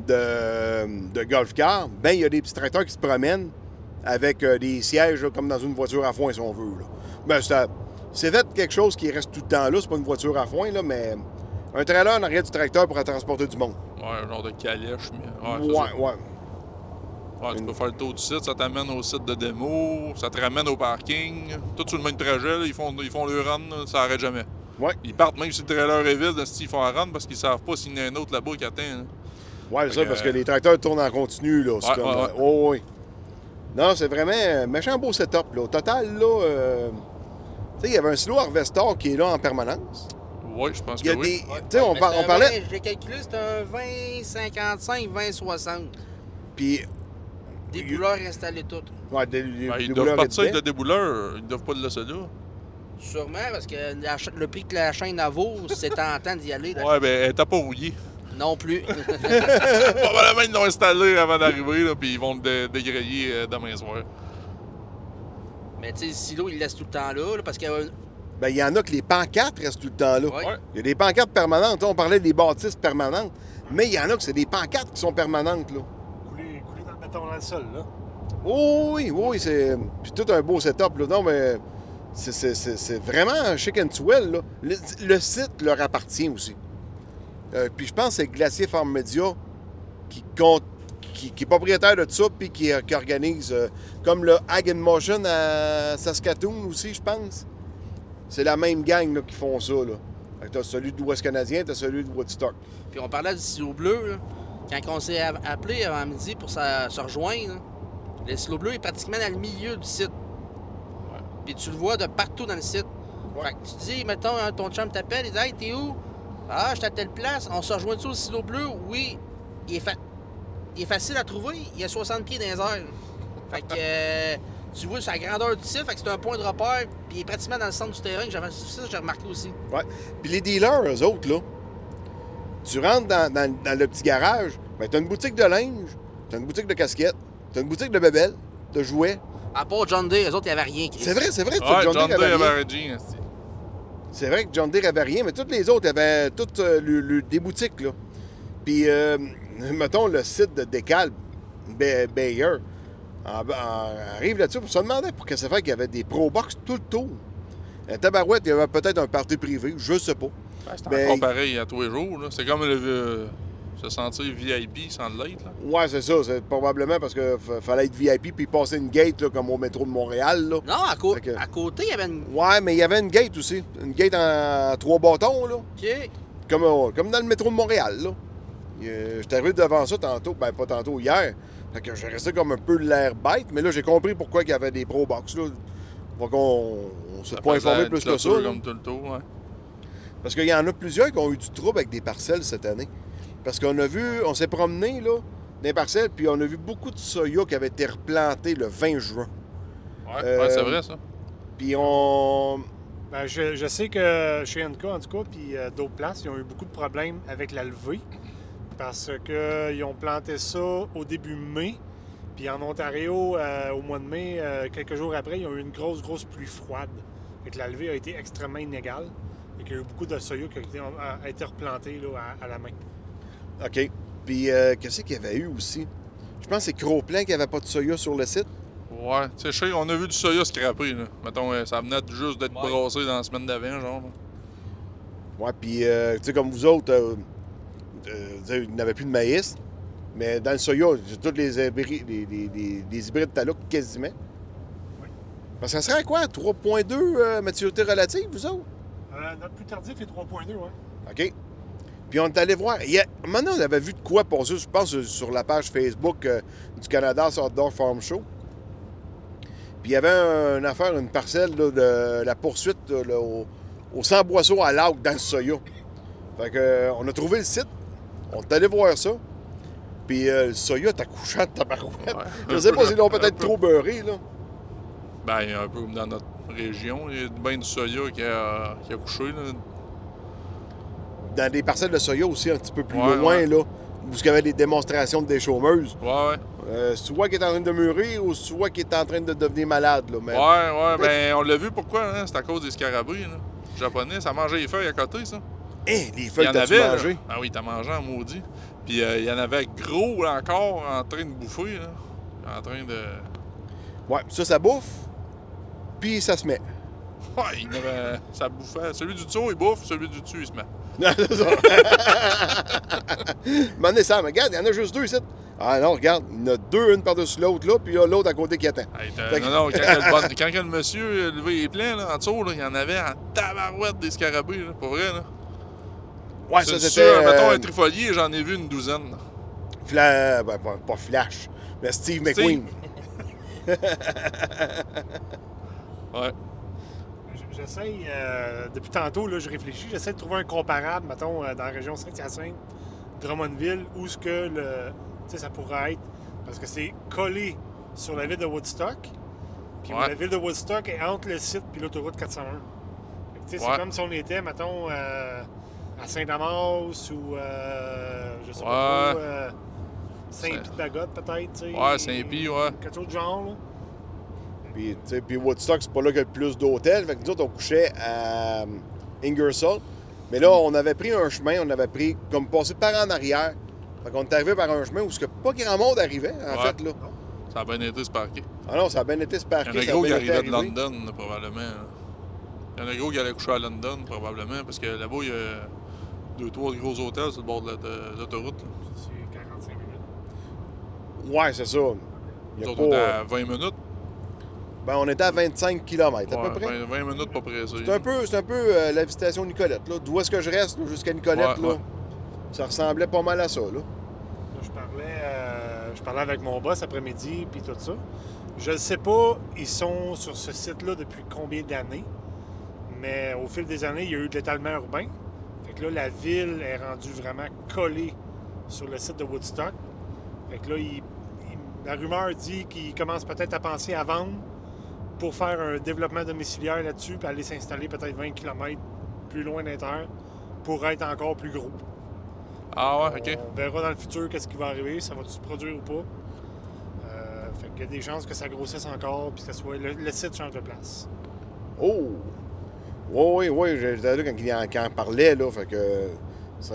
A: de, de golf car, ben il y a des petits tracteurs qui se promènent avec euh, des sièges là, comme dans une voiture à foin, si on veut. Là. Ben, c'est, c'est fait quelque chose qui reste tout le temps là. C'est pas une voiture à foin, là, mais un trailer en arrière du tracteur pour transporter du monde.
D: Ouais, un genre de calèche. Mais... Ouais,
A: Ouais, ouais.
D: Ouais, tu peux faire le tour du site, ça t'amène au site de démo, ça te ramène au parking. Tout sur le même trajet, là, ils, font, ils font le run, ça arrête jamais.
A: Ouais.
D: Ils partent même si le trailer est vide, s'ils font un run parce qu'ils savent pas s'il y en a un autre là-bas qui atteint. là.
A: Ouais, c'est ça,
D: que,
A: parce que les tracteurs tournent en continu, là. C'est
D: Ouais,
A: comme.
D: ouais,
A: oh, oui. Non, c'est vraiment un méchant beau setup, là. Au total, là. euh, tu sais, il y avait un slow harvester qui est là en permanence.
D: Ouais, je pense
A: Il y a
D: que oui.
A: des. Tu sais, on, par- parlait.
B: 20, J'ai calculé, c'est un 20, 55, 20, 60.
A: Puis,
B: Des bouleurs installés toutes.
A: ouais, des, des-
D: Ben,
A: des
D: ils
A: bouleurs
D: doivent partir avec le débouleur, ils doivent pas le laisser là.
B: Sûrement, parce que la le prix que la chaîne à vaut, c'est tentant d'y aller. là.
D: Ouais, ben, elle t'a pas rouillé.
B: Non plus.
D: Probablement, ils l'ont installé avant d'arriver, là, puis ils vont le dé- dégrailler euh, demain soir.
B: Mais tu sais, le silo, il le laisse tout le temps là, là, parce qu'il y a un-
A: Ben, il y en a que les pancartes restent tout le temps là.
B: Ouais.
D: Ouais.
A: Il y a des pancartes permanentes. On parlait des bâtisses permanentes. Mais il y en a que c'est des pancartes qui sont permanentes, là.
C: Couler, couler dans le béton dans le sol, là.
A: Oh oui, oui, c'est. Puis tout un beau setup, là. Non, mais. C'est, vraiment un swell, là. Le, site leur appartient aussi. Euh, puis je pense que c'est Glacier Farm Media qui, compte, qui, est propriétaire de ça, puis qui, qui organise. euh, comme le Ag in Motion à Saskatoon aussi, je pense. C'est la même gang qui font ça, là. T'as celui de l'Ouest canadien, t'as celui de Woodstock.
B: Puis on parlait du silo bleu. Quand on s'est appelé avant midi pour se rejoindre, le silo bleu est pratiquement dans le milieu du site. Puis tu le vois de partout dans le site.
A: Ouais.
B: Fait que tu dis, mettons, hein, ton chum t'appelle, il dit Hey, t'es où? Ah, je suis à telle place. On se rejoint-tu au silo bleu? Oui. Il est, fa- il est facile à trouver. Il y a 60 pieds dans les airs. Fait que euh, tu vois sa grandeur du site, fait que c'est un point de repère. Puis il est pratiquement dans le centre du terrain. que j'avais- Ça, j'ai remarqué aussi.
A: Ouais. Puis les dealers, eux autres, là, tu rentres dans, dans- dans le petit garage, ben, t'as une boutique de linge, t'as une boutique de casquettes, t'as une boutique de bébelles, de jouets.
B: À part John Day, les autres, il n'y avait rien. Chris.
A: C'est vrai, c'est vrai que
D: Ouais,
A: John,
D: John
A: Deere avait rien.
D: avait un jean, esti.
A: C'est vrai que John Deere avait rien, mais toutes les autres avaient toutes euh, le- le- des boutiques, là. Puis, euh, mettons, le site de Decal, Ba- Bayer, arrive là-dessus pour se demander pour que ça fait qu'il y avait des Pro Box tout le tour. Un tabarouette, il y avait peut-être un party privé, je sais pas.
D: C'est
A: Ben,
D: encore pareil à tous les jours. là. C'est comme le, euh, se sentir VIP sans l'être. là.
A: Ouais, c'est ça. C'est probablement parce qu'il fallait être VIP puis passer une gate là, comme au métro de Montréal. Là.
B: Non, à, co-
A: Fait que-
B: à côté, il y avait une.
A: Ouais, mais il y avait une gate aussi. Une gate en trois bâtons, là.
B: OK.
A: Comme, euh, comme dans le métro de Montréal, là. Euh, J'étais arrivé devant ça tantôt. Ben, pas tantôt, hier. Fait que j'ai resté comme un peu l'air bête, mais là, j'ai compris pourquoi il y avait des Pro Box, là. Faut qu'on on s'est pas informé plus que ça.
D: comme tout le tour. ouais.
A: Parce qu'il y en a plusieurs qui ont eu du trouble avec des parcelles cette année. Parce qu'on a vu, on s'est promené, là, dans les parcelles, puis on a vu beaucoup de soya qui avaient été replantés le 20 juin.
D: Ouais,
A: Euh,
D: ouais, c'est vrai ça.
A: Puis on.
C: Ben, je, je sais que chez NK, en tout cas, puis euh, d'autres places, ils ont eu beaucoup de problèmes avec la levée. Parce qu'ils ont planté ça au début mai. Puis en Ontario, euh, au mois de mai, euh, quelques jours après, ils ont eu une grosse, grosse pluie froide. Fait que la levée a été extrêmement inégale. Et qu'il y a eu beaucoup de soya qui ont été, a été replanté là, à, à la main.
A: OK. Puis euh, qu'est-ce qu'il y avait eu aussi? Je pense que c'est Cro-Plein qui avait pas de soya sur le site.
D: Ouais, tu sais, on a vu du soya scrappé. Là. Mettons, euh, ça venait juste d'être
B: Ouais.
D: brassé dans la semaine d'avant, genre. là.
A: Ouais, puis, euh, tu sais, comme vous autres, euh, euh, n'avait plus de maïs. Mais dans le soya, j'ai tous les, hybrides- les, les- les- les hybrides Taluk quasiment. Parce que ça serait quoi? 3.2 euh, maturité relative, vous autres?
C: Euh, notre plus tardif est 3.2, ouais.
A: OK? Puis on est allé voir. Il y a, maintenant, on avait vu de quoi passer, je pense, sur- la page Facebook euh, du Canada Outdoor Farm Show. Puis il y avait un- une affaire, une parcelle là, de la poursuite là, au, au sans-boisseau à l'arc dans le soya. Fait que, euh, on a trouvé le site. On est allé voir ça. Puis euh, le soya est accouchant de tabarouette.
D: Ouais.
A: Je sais pas s'ils l'ont peut-être
D: peu.
A: trop beurré, là.
D: Ben, il y a un peu comme dans notre région. Il y a bien du soya qui a, qui a couché. Là.
A: Dans des parcelles de soya aussi un petit peu plus
D: Ouais,
A: loin,
D: ouais.
A: là, où il y avait des démonstrations de des chômeuses.
D: Ouais, ouais.
A: Euh, soit qui est en train de mûrir ou soit qui est en train de devenir malade. Là. Mais,
D: Ouais, ouais, ben on l'a vu pourquoi, hein? C'est à cause des scarabées, là. Japonais, ça mangeait les feuilles à côté, ça.
A: Hein, les
D: Il y
A: feuilles,
D: là.
A: mangé?
D: Ah oui, t'as mangé en maudit. Puis euh, il y en avait gros là, encore en train de bouffer, là. En train de.
A: Ouais, ça, ça bouffe. Puis ça se met.
D: Ouais, il y en avait... ça bouffait. Celui du dessous, il bouffe, celui du dessus, il se met.
A: Non, c'est ça. Ça, mais regarde, il y en a juste deux ici. Ah non, regarde, il y en a deux, une par-dessus l'autre, là, puis il y a l'autre à côté qui attend.
D: Hey,
A: que-
D: Non, non, quand, le bon- quand le monsieur levé les plans, là, en dessous, là, il y en avait en tabarouette des scarabées, là, pour vrai, là.
A: Ouais,
D: C'est
A: ça,
D: sûr,
A: c'était.
D: mettons
A: euh,
D: un trifolier, j'en ai vu une douzaine.
A: Fla- ben, pas, pas Flash, mais Steve McQueen.
D: Ouais.
C: J'essaye, euh, depuis tantôt, là, je réfléchis, j'essaie de trouver un comparable, mettons, euh, dans la région Saint-Hyacinthe, Drummondville, où ce que le, tu sais, ça pourrait être, parce que c'est collé sur la ville de Woodstock, puis
D: Ouais.
C: la ville de Woodstock est entre le site puis l'autoroute 401. Fait que, tu sais,
D: Ouais.
C: C'est comme si on était, mettons, euh, à Saint-Damas ou, euh, je sais
D: Ouais.
C: pas trop, euh, Saint-Pie-de-Bagotte peut-être, tu sais.
D: Ouais, Saint-Pie, ouais.
C: Quelque chose de genre, là.
A: Puis, puis Woodstock, c'est pas là qu'il y a le plus d'hôtels. Fait que nous autres, on couchait à euh, Ingersoll. Mais là, on avait pris un chemin, on avait pris comme passé par en arrière. Fait qu'on est arrivé par un chemin où ce que pas grand monde arrivait, en
D: Ouais.
A: fait, là.
D: Ça a bien été se parquer.
A: Ah non, ça a bien été se
D: Il y en
A: parquer,
D: a gros qui arrivaient de. London, là, probablement. là. Il y en a gros qui allaient coucher à London, probablement, parce que là-bas, il y a deux, trois gros hôtels sur le bord de de l'autoroute.
C: C'est 45 minutes.
A: Ouais, c'est ça. Il y
D: Nous
A: a
D: autres, on
A: pas-
D: était à 20 minutes.
A: Ben, on était à 25 km, à
D: Ouais,
A: peu près.
D: 20, 20 minutes pas pressé.
A: C'est un peu, c'est un peu euh, la visitation Nicolette, là. D'où est-ce que je reste, jusqu'à Nicolette,
D: Ouais,
A: là?
D: ouais.
A: Ça ressemblait pas mal à ça, là.
C: Là, je parlais, euh, je parlais avec mon boss après-midi, puis tout ça. Je ne sais pas, ils sont sur ce site-là depuis combien d'années, mais au fil des années, il y a eu de l'étalement urbain. Fait que là, la ville est rendue vraiment collée sur le site de Woodstock. Fait que là, il- il- la rumeur dit qu'ils commencent peut-être à penser à vendre pour faire un développement domiciliaire là-dessus, puis aller s'installer peut-être 20 km plus loin des terres pour être encore plus gros.
D: Ah ouais, ok.
C: On verra dans le futur qu'est-ce qui va arriver, ça va se produire ou pas. Euh, fait qu'il y a des chances que ça grossisse encore puis que ça soit, le, le site change de place.
A: Oh! Oui, oui, oui, j'étais là quand il en, quand il en parlait, là, fait que... ça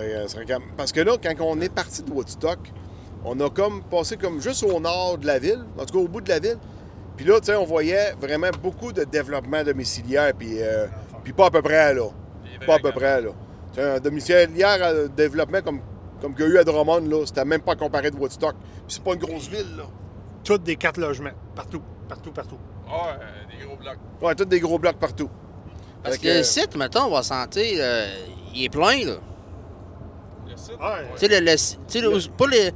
A: Parce que là, quand on est parti de Woodstock, on a comme passé comme juste au nord de la ville, en tout cas au bout de la ville. Puis là, tu sais, on voyait vraiment beaucoup de développement domiciliaire, puis, euh, puis pas à peu près, là. Pas à peu près, là. Tu sais, un domiciliaire à développement comme, comme qu'il y a eu à Drummond, là, c'était même pas comparé de Woodstock. Puis c'est pas une grosse ville, là.
C: Toutes des quatre logements, partout, partout, partout.
D: Ah ouais, des gros blocs.
A: Ouais, tous des gros blocs partout.
B: Parce que le site, mettons, on va sentir, euh, il est plein, là.
D: Le site?
C: Ouais.
B: Tu sais, le, le- tu sais, le- pas les,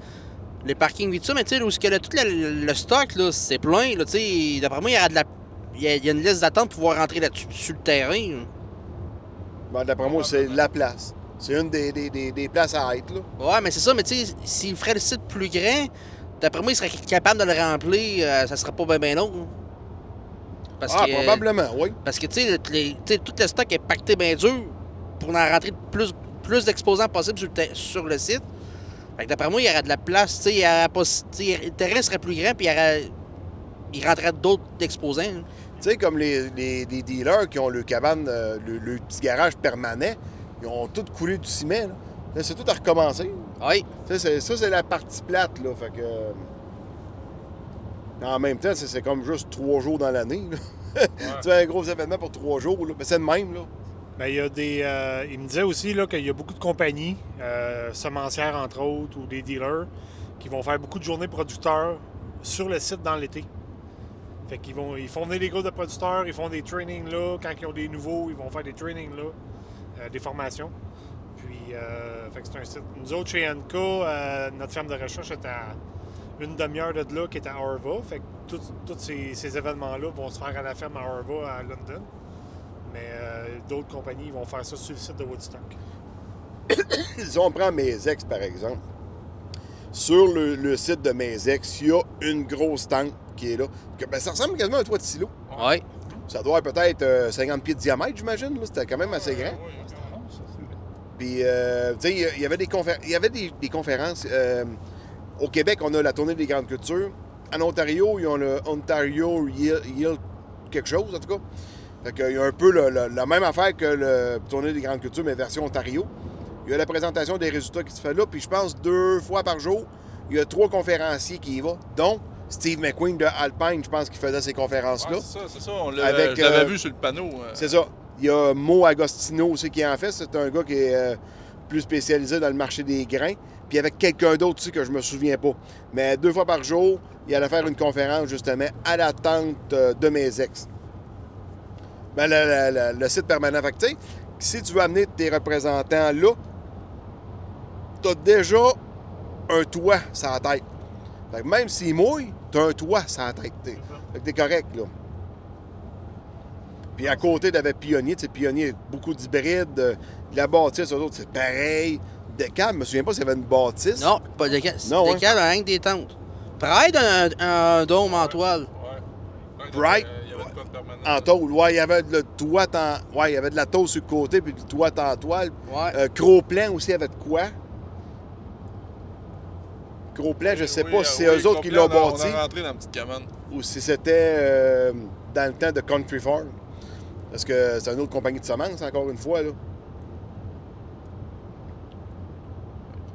B: les parkings vite ça, mais tu sais, où ce que le- tout le, le stock, là, c'est plein, là, tu sais, d'après moi, il y aura de la... Il y, a, il y a une liste d'attente pour pouvoir rentrer là-dessus, sur le terrain. là.
A: Ben, D'après moi, c'est la place. C'est une des, des, des, des places à être, là.
B: Ouais, mais c'est ça, mais tu sais, s'il ferait le site plus grand, d'après moi, il serait capable de le remplir, euh, ça serait pas bien ben long. là. Parce
A: ah,
B: que,
A: probablement, oui.
B: Parce que, tu sais, le- tout le stock est pacté bien dur pour en rentrer plus, plus d'exposants possible sur le, sur le site. Fait que d'après moi, il y aurait de la place, tu sais, il y aurait pas- tu sais, le terrain serait plus grand, puis il y aurait... Il rentrerait d'autres exposants. hein.
A: Tu sais, comme les, les, les dealers qui ont le cabane, euh, le, le petit garage permanent, ils ont tout coulé du ciment, là. Là, C'est tout à recommencer.
B: Oui.
A: Tu sais, c'est- ça, c'est la partie plate, là. Fait que... euh, En même temps, c'est c'est comme juste trois jours dans l'année, là. tu fais un gros événement pour trois jours, là. Mais c'est le même, là.
C: Ben, il, y a des, euh, il me disait aussi qu'il y a beaucoup de compagnies, euh, semencières entre autres, ou des dealers, qui vont faire beaucoup de journées producteurs sur le site dans l'été. Fait qu'ils vont, ils font venir des groupes de producteurs, ils font des trainings là. Quand ils ont des nouveaux, ils vont faire des trainings là, euh, des formations. Puis, fait que c'est un site. Nous autres, chez NK, euh, notre ferme de recherche est à une demi-heure de là, qui est à Arva. Fait que tous ces événements-là vont se faire à la ferme à Arva, à London. Mais euh, d'autres compagnies vont faire ça sur le site de Woodstock.
A: Si on prend mes ex, par exemple, sur le, le site de mes ex, il y a une grosse tente qui est là. Que, ben, ça ressemble quasiment à un toit de silo.
B: Ouais.
A: Ça doit avoir peut-être euh, 50 pieds de diamètre, j'imagine. C'était quand même assez grand. Puis, euh, tu sais, il y a- il y avait des, confé- y avait des, des conférences. euh, au Québec, on a la tournée des grandes cultures. En Ontario, ils ont le Ontario Yield quelque chose, en tout cas. Fait qu'il y a un peu le- le- la même affaire que le tournée des grandes cultures, mais version Ontario. Il y a la présentation des résultats qui se fait là. Puis, je pense deux fois par jour, il y a trois conférenciers qui y vont, dont Steve McQueen de Alpine, je pense, qui faisait ces conférences-là.
D: Ouais, c'est ça, c'est ça. On l'a-
A: Avec,
D: je l'avais
A: euh,
D: vu sur le panneau. euh,
A: C'est ça. Il y a Mo Agostino aussi qui en fait. C'est un gars qui est euh, plus spécialisé dans le marché des grains. Puis avec quelqu'un d'autre aussi que je me souviens pas. Mais deux fois par jour, il allait faire une conférence justement à la tente euh, de mes ex. Ben, le, le- le- le site permanent. Fait que, si tu veux amener tes représentants là, tu as déjà un toit sur la tête. Fait que même s'il mouille, tu as un toit sur la tête. t'sais. Fait que t'es correct, là. Puis à côté, t'avais Pionnier. Tu sais, Pionnier, beaucoup d'hybrides. euh, La bâtisse, eux autres, c'est pareil. Decal, je me souviens pas s'il y avait une bâtisse.
B: Non, pas de cal.
A: Non,
B: de
A: hein.
B: rien que des tentes. Pride, un, un dôme en toile.
D: Ouais. Ouais, De de permanent.
A: En tôle. Ouais, il y avait le toit en. Ouais, il y avait de la tôle sur le côté, puis le toit en toile.
B: Ouais.
A: Euh, Cro-Plan aussi avait de quoi? Cro-Plan, je sais
D: Oui,
A: pas
D: euh,
A: si c'est
D: oui,
A: eux autres qui l'ont bâti
D: On est rentré dans la petite cabane.
A: ou si c'était euh, dans le temps de Country Farm. Parce que c'est une autre compagnie de semences, encore une fois. Là.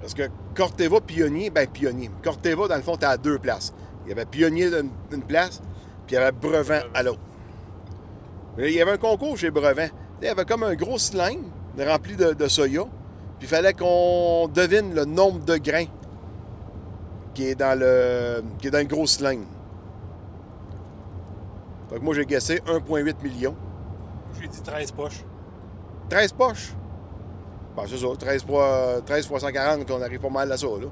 A: Parce que Corteva Pionnier, ben Pionnier. Corteva, dans le fond, t'es à deux places. Il y avait Pionnier d'une d'une place, puis il y avait Brevant à l'autre. Il y avait un concours chez Brevant. Il y avait comme un gros cylindre rempli de, de soya, puis il fallait qu'on devine le nombre de grains qui est dans le, qui est dans le gros cylindre. Fait que moi, j'ai guessé 1,8 million.
C: J'ai dit 13 poches.
A: 13 poches? Ben, c'est ça, 13 fois, 13 fois 140, on arrive pas mal à ça, là.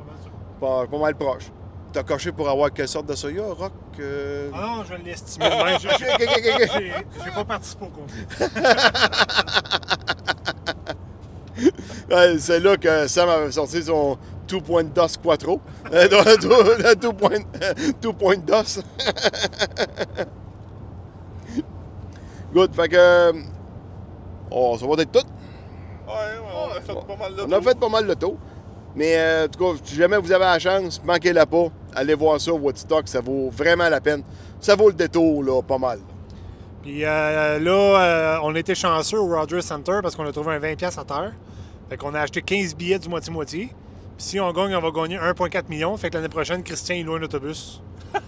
A: Pas, pas mal proche. T'as coché pour avoir quelle sorte de soya, Rock? euh?
C: Ah non, je l'ai estimé. même. J'ai- pas participé au concours.
A: Ouais, c'est là que Sam avait sorti son 2 point DOS Quattro. Euh, deux point- deux point DOS. Good, fait que. Oh, ça va être tout.
D: Ouais, ouais, on a fait pas mal de
A: On a fait pas mal de tours. Mais euh, en tout cas, si jamais vous avez la chance, manquez-la pas. Allez voir ça, Woodstock, ça vaut vraiment la peine. Ça vaut le détour, là, pas mal.
C: Puis euh, là, euh, on était chanceux au Rogers Center parce qu'on a trouvé un 20$ à terre. Fait qu'on a acheté 15 billets du moitié-moitié. Puis si on gagne, on va gagner 1,4 million. Fait que l'année prochaine, Christian, il loue un autobus.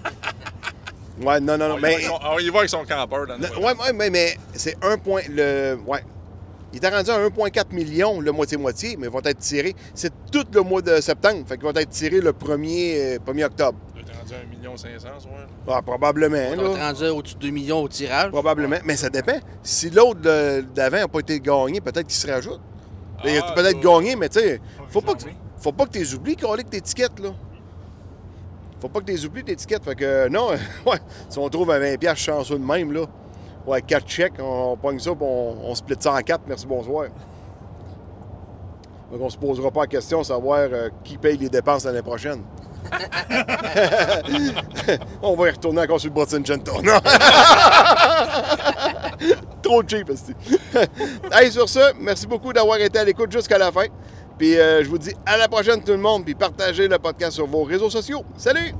A: Ouais, non, non, non.
D: On y va
A: Mais,
D: avec son- On y va avec son campeur dans le
A: non, ouais, ouais, mais, mais c'est un point. Le, ouais. Il était rendu à 1,4 million le moitié-moitié, mais ils vont être tirés. C'est tout le mois de septembre. Fait qu'ils vont être tirés le 1er, euh, 1er octobre.
D: Il est rendu à 1 million 500, ouais.
A: Ah, probablement,
B: On est
A: là.
B: rendu au-dessus de 2 millions au tirage.
A: Probablement. Mais ça dépend. Si l'autre d'avant n'a pas été gagné, peut-être qu'il se rajoute. Il a
D: Ah,
A: peut-être gagné, mais tu sais, faut pas que, faut pas que tu les oublies, qu'on ait que tes étiquettes, là. Faut pas que tu les oublies, tes étiquettes. Fait que, euh, non, ouais, si on trouve un 20$ chanceux de même, là, ouais, 4 chèques, on, pogne ça, puis on, on split ça en 4, merci, bonsoir. Donc, on se posera pas la question de savoir euh, qui paye les dépenses l'année prochaine. on va y retourner encore sur le Boston Genta. Non! Trop cheap, esti. hey, sur ce, merci beaucoup d'avoir été à l'écoute jusqu'à la fin. Puis euh, je vous dis à la prochaine tout le monde, puis partagez le podcast sur vos réseaux sociaux. Salut!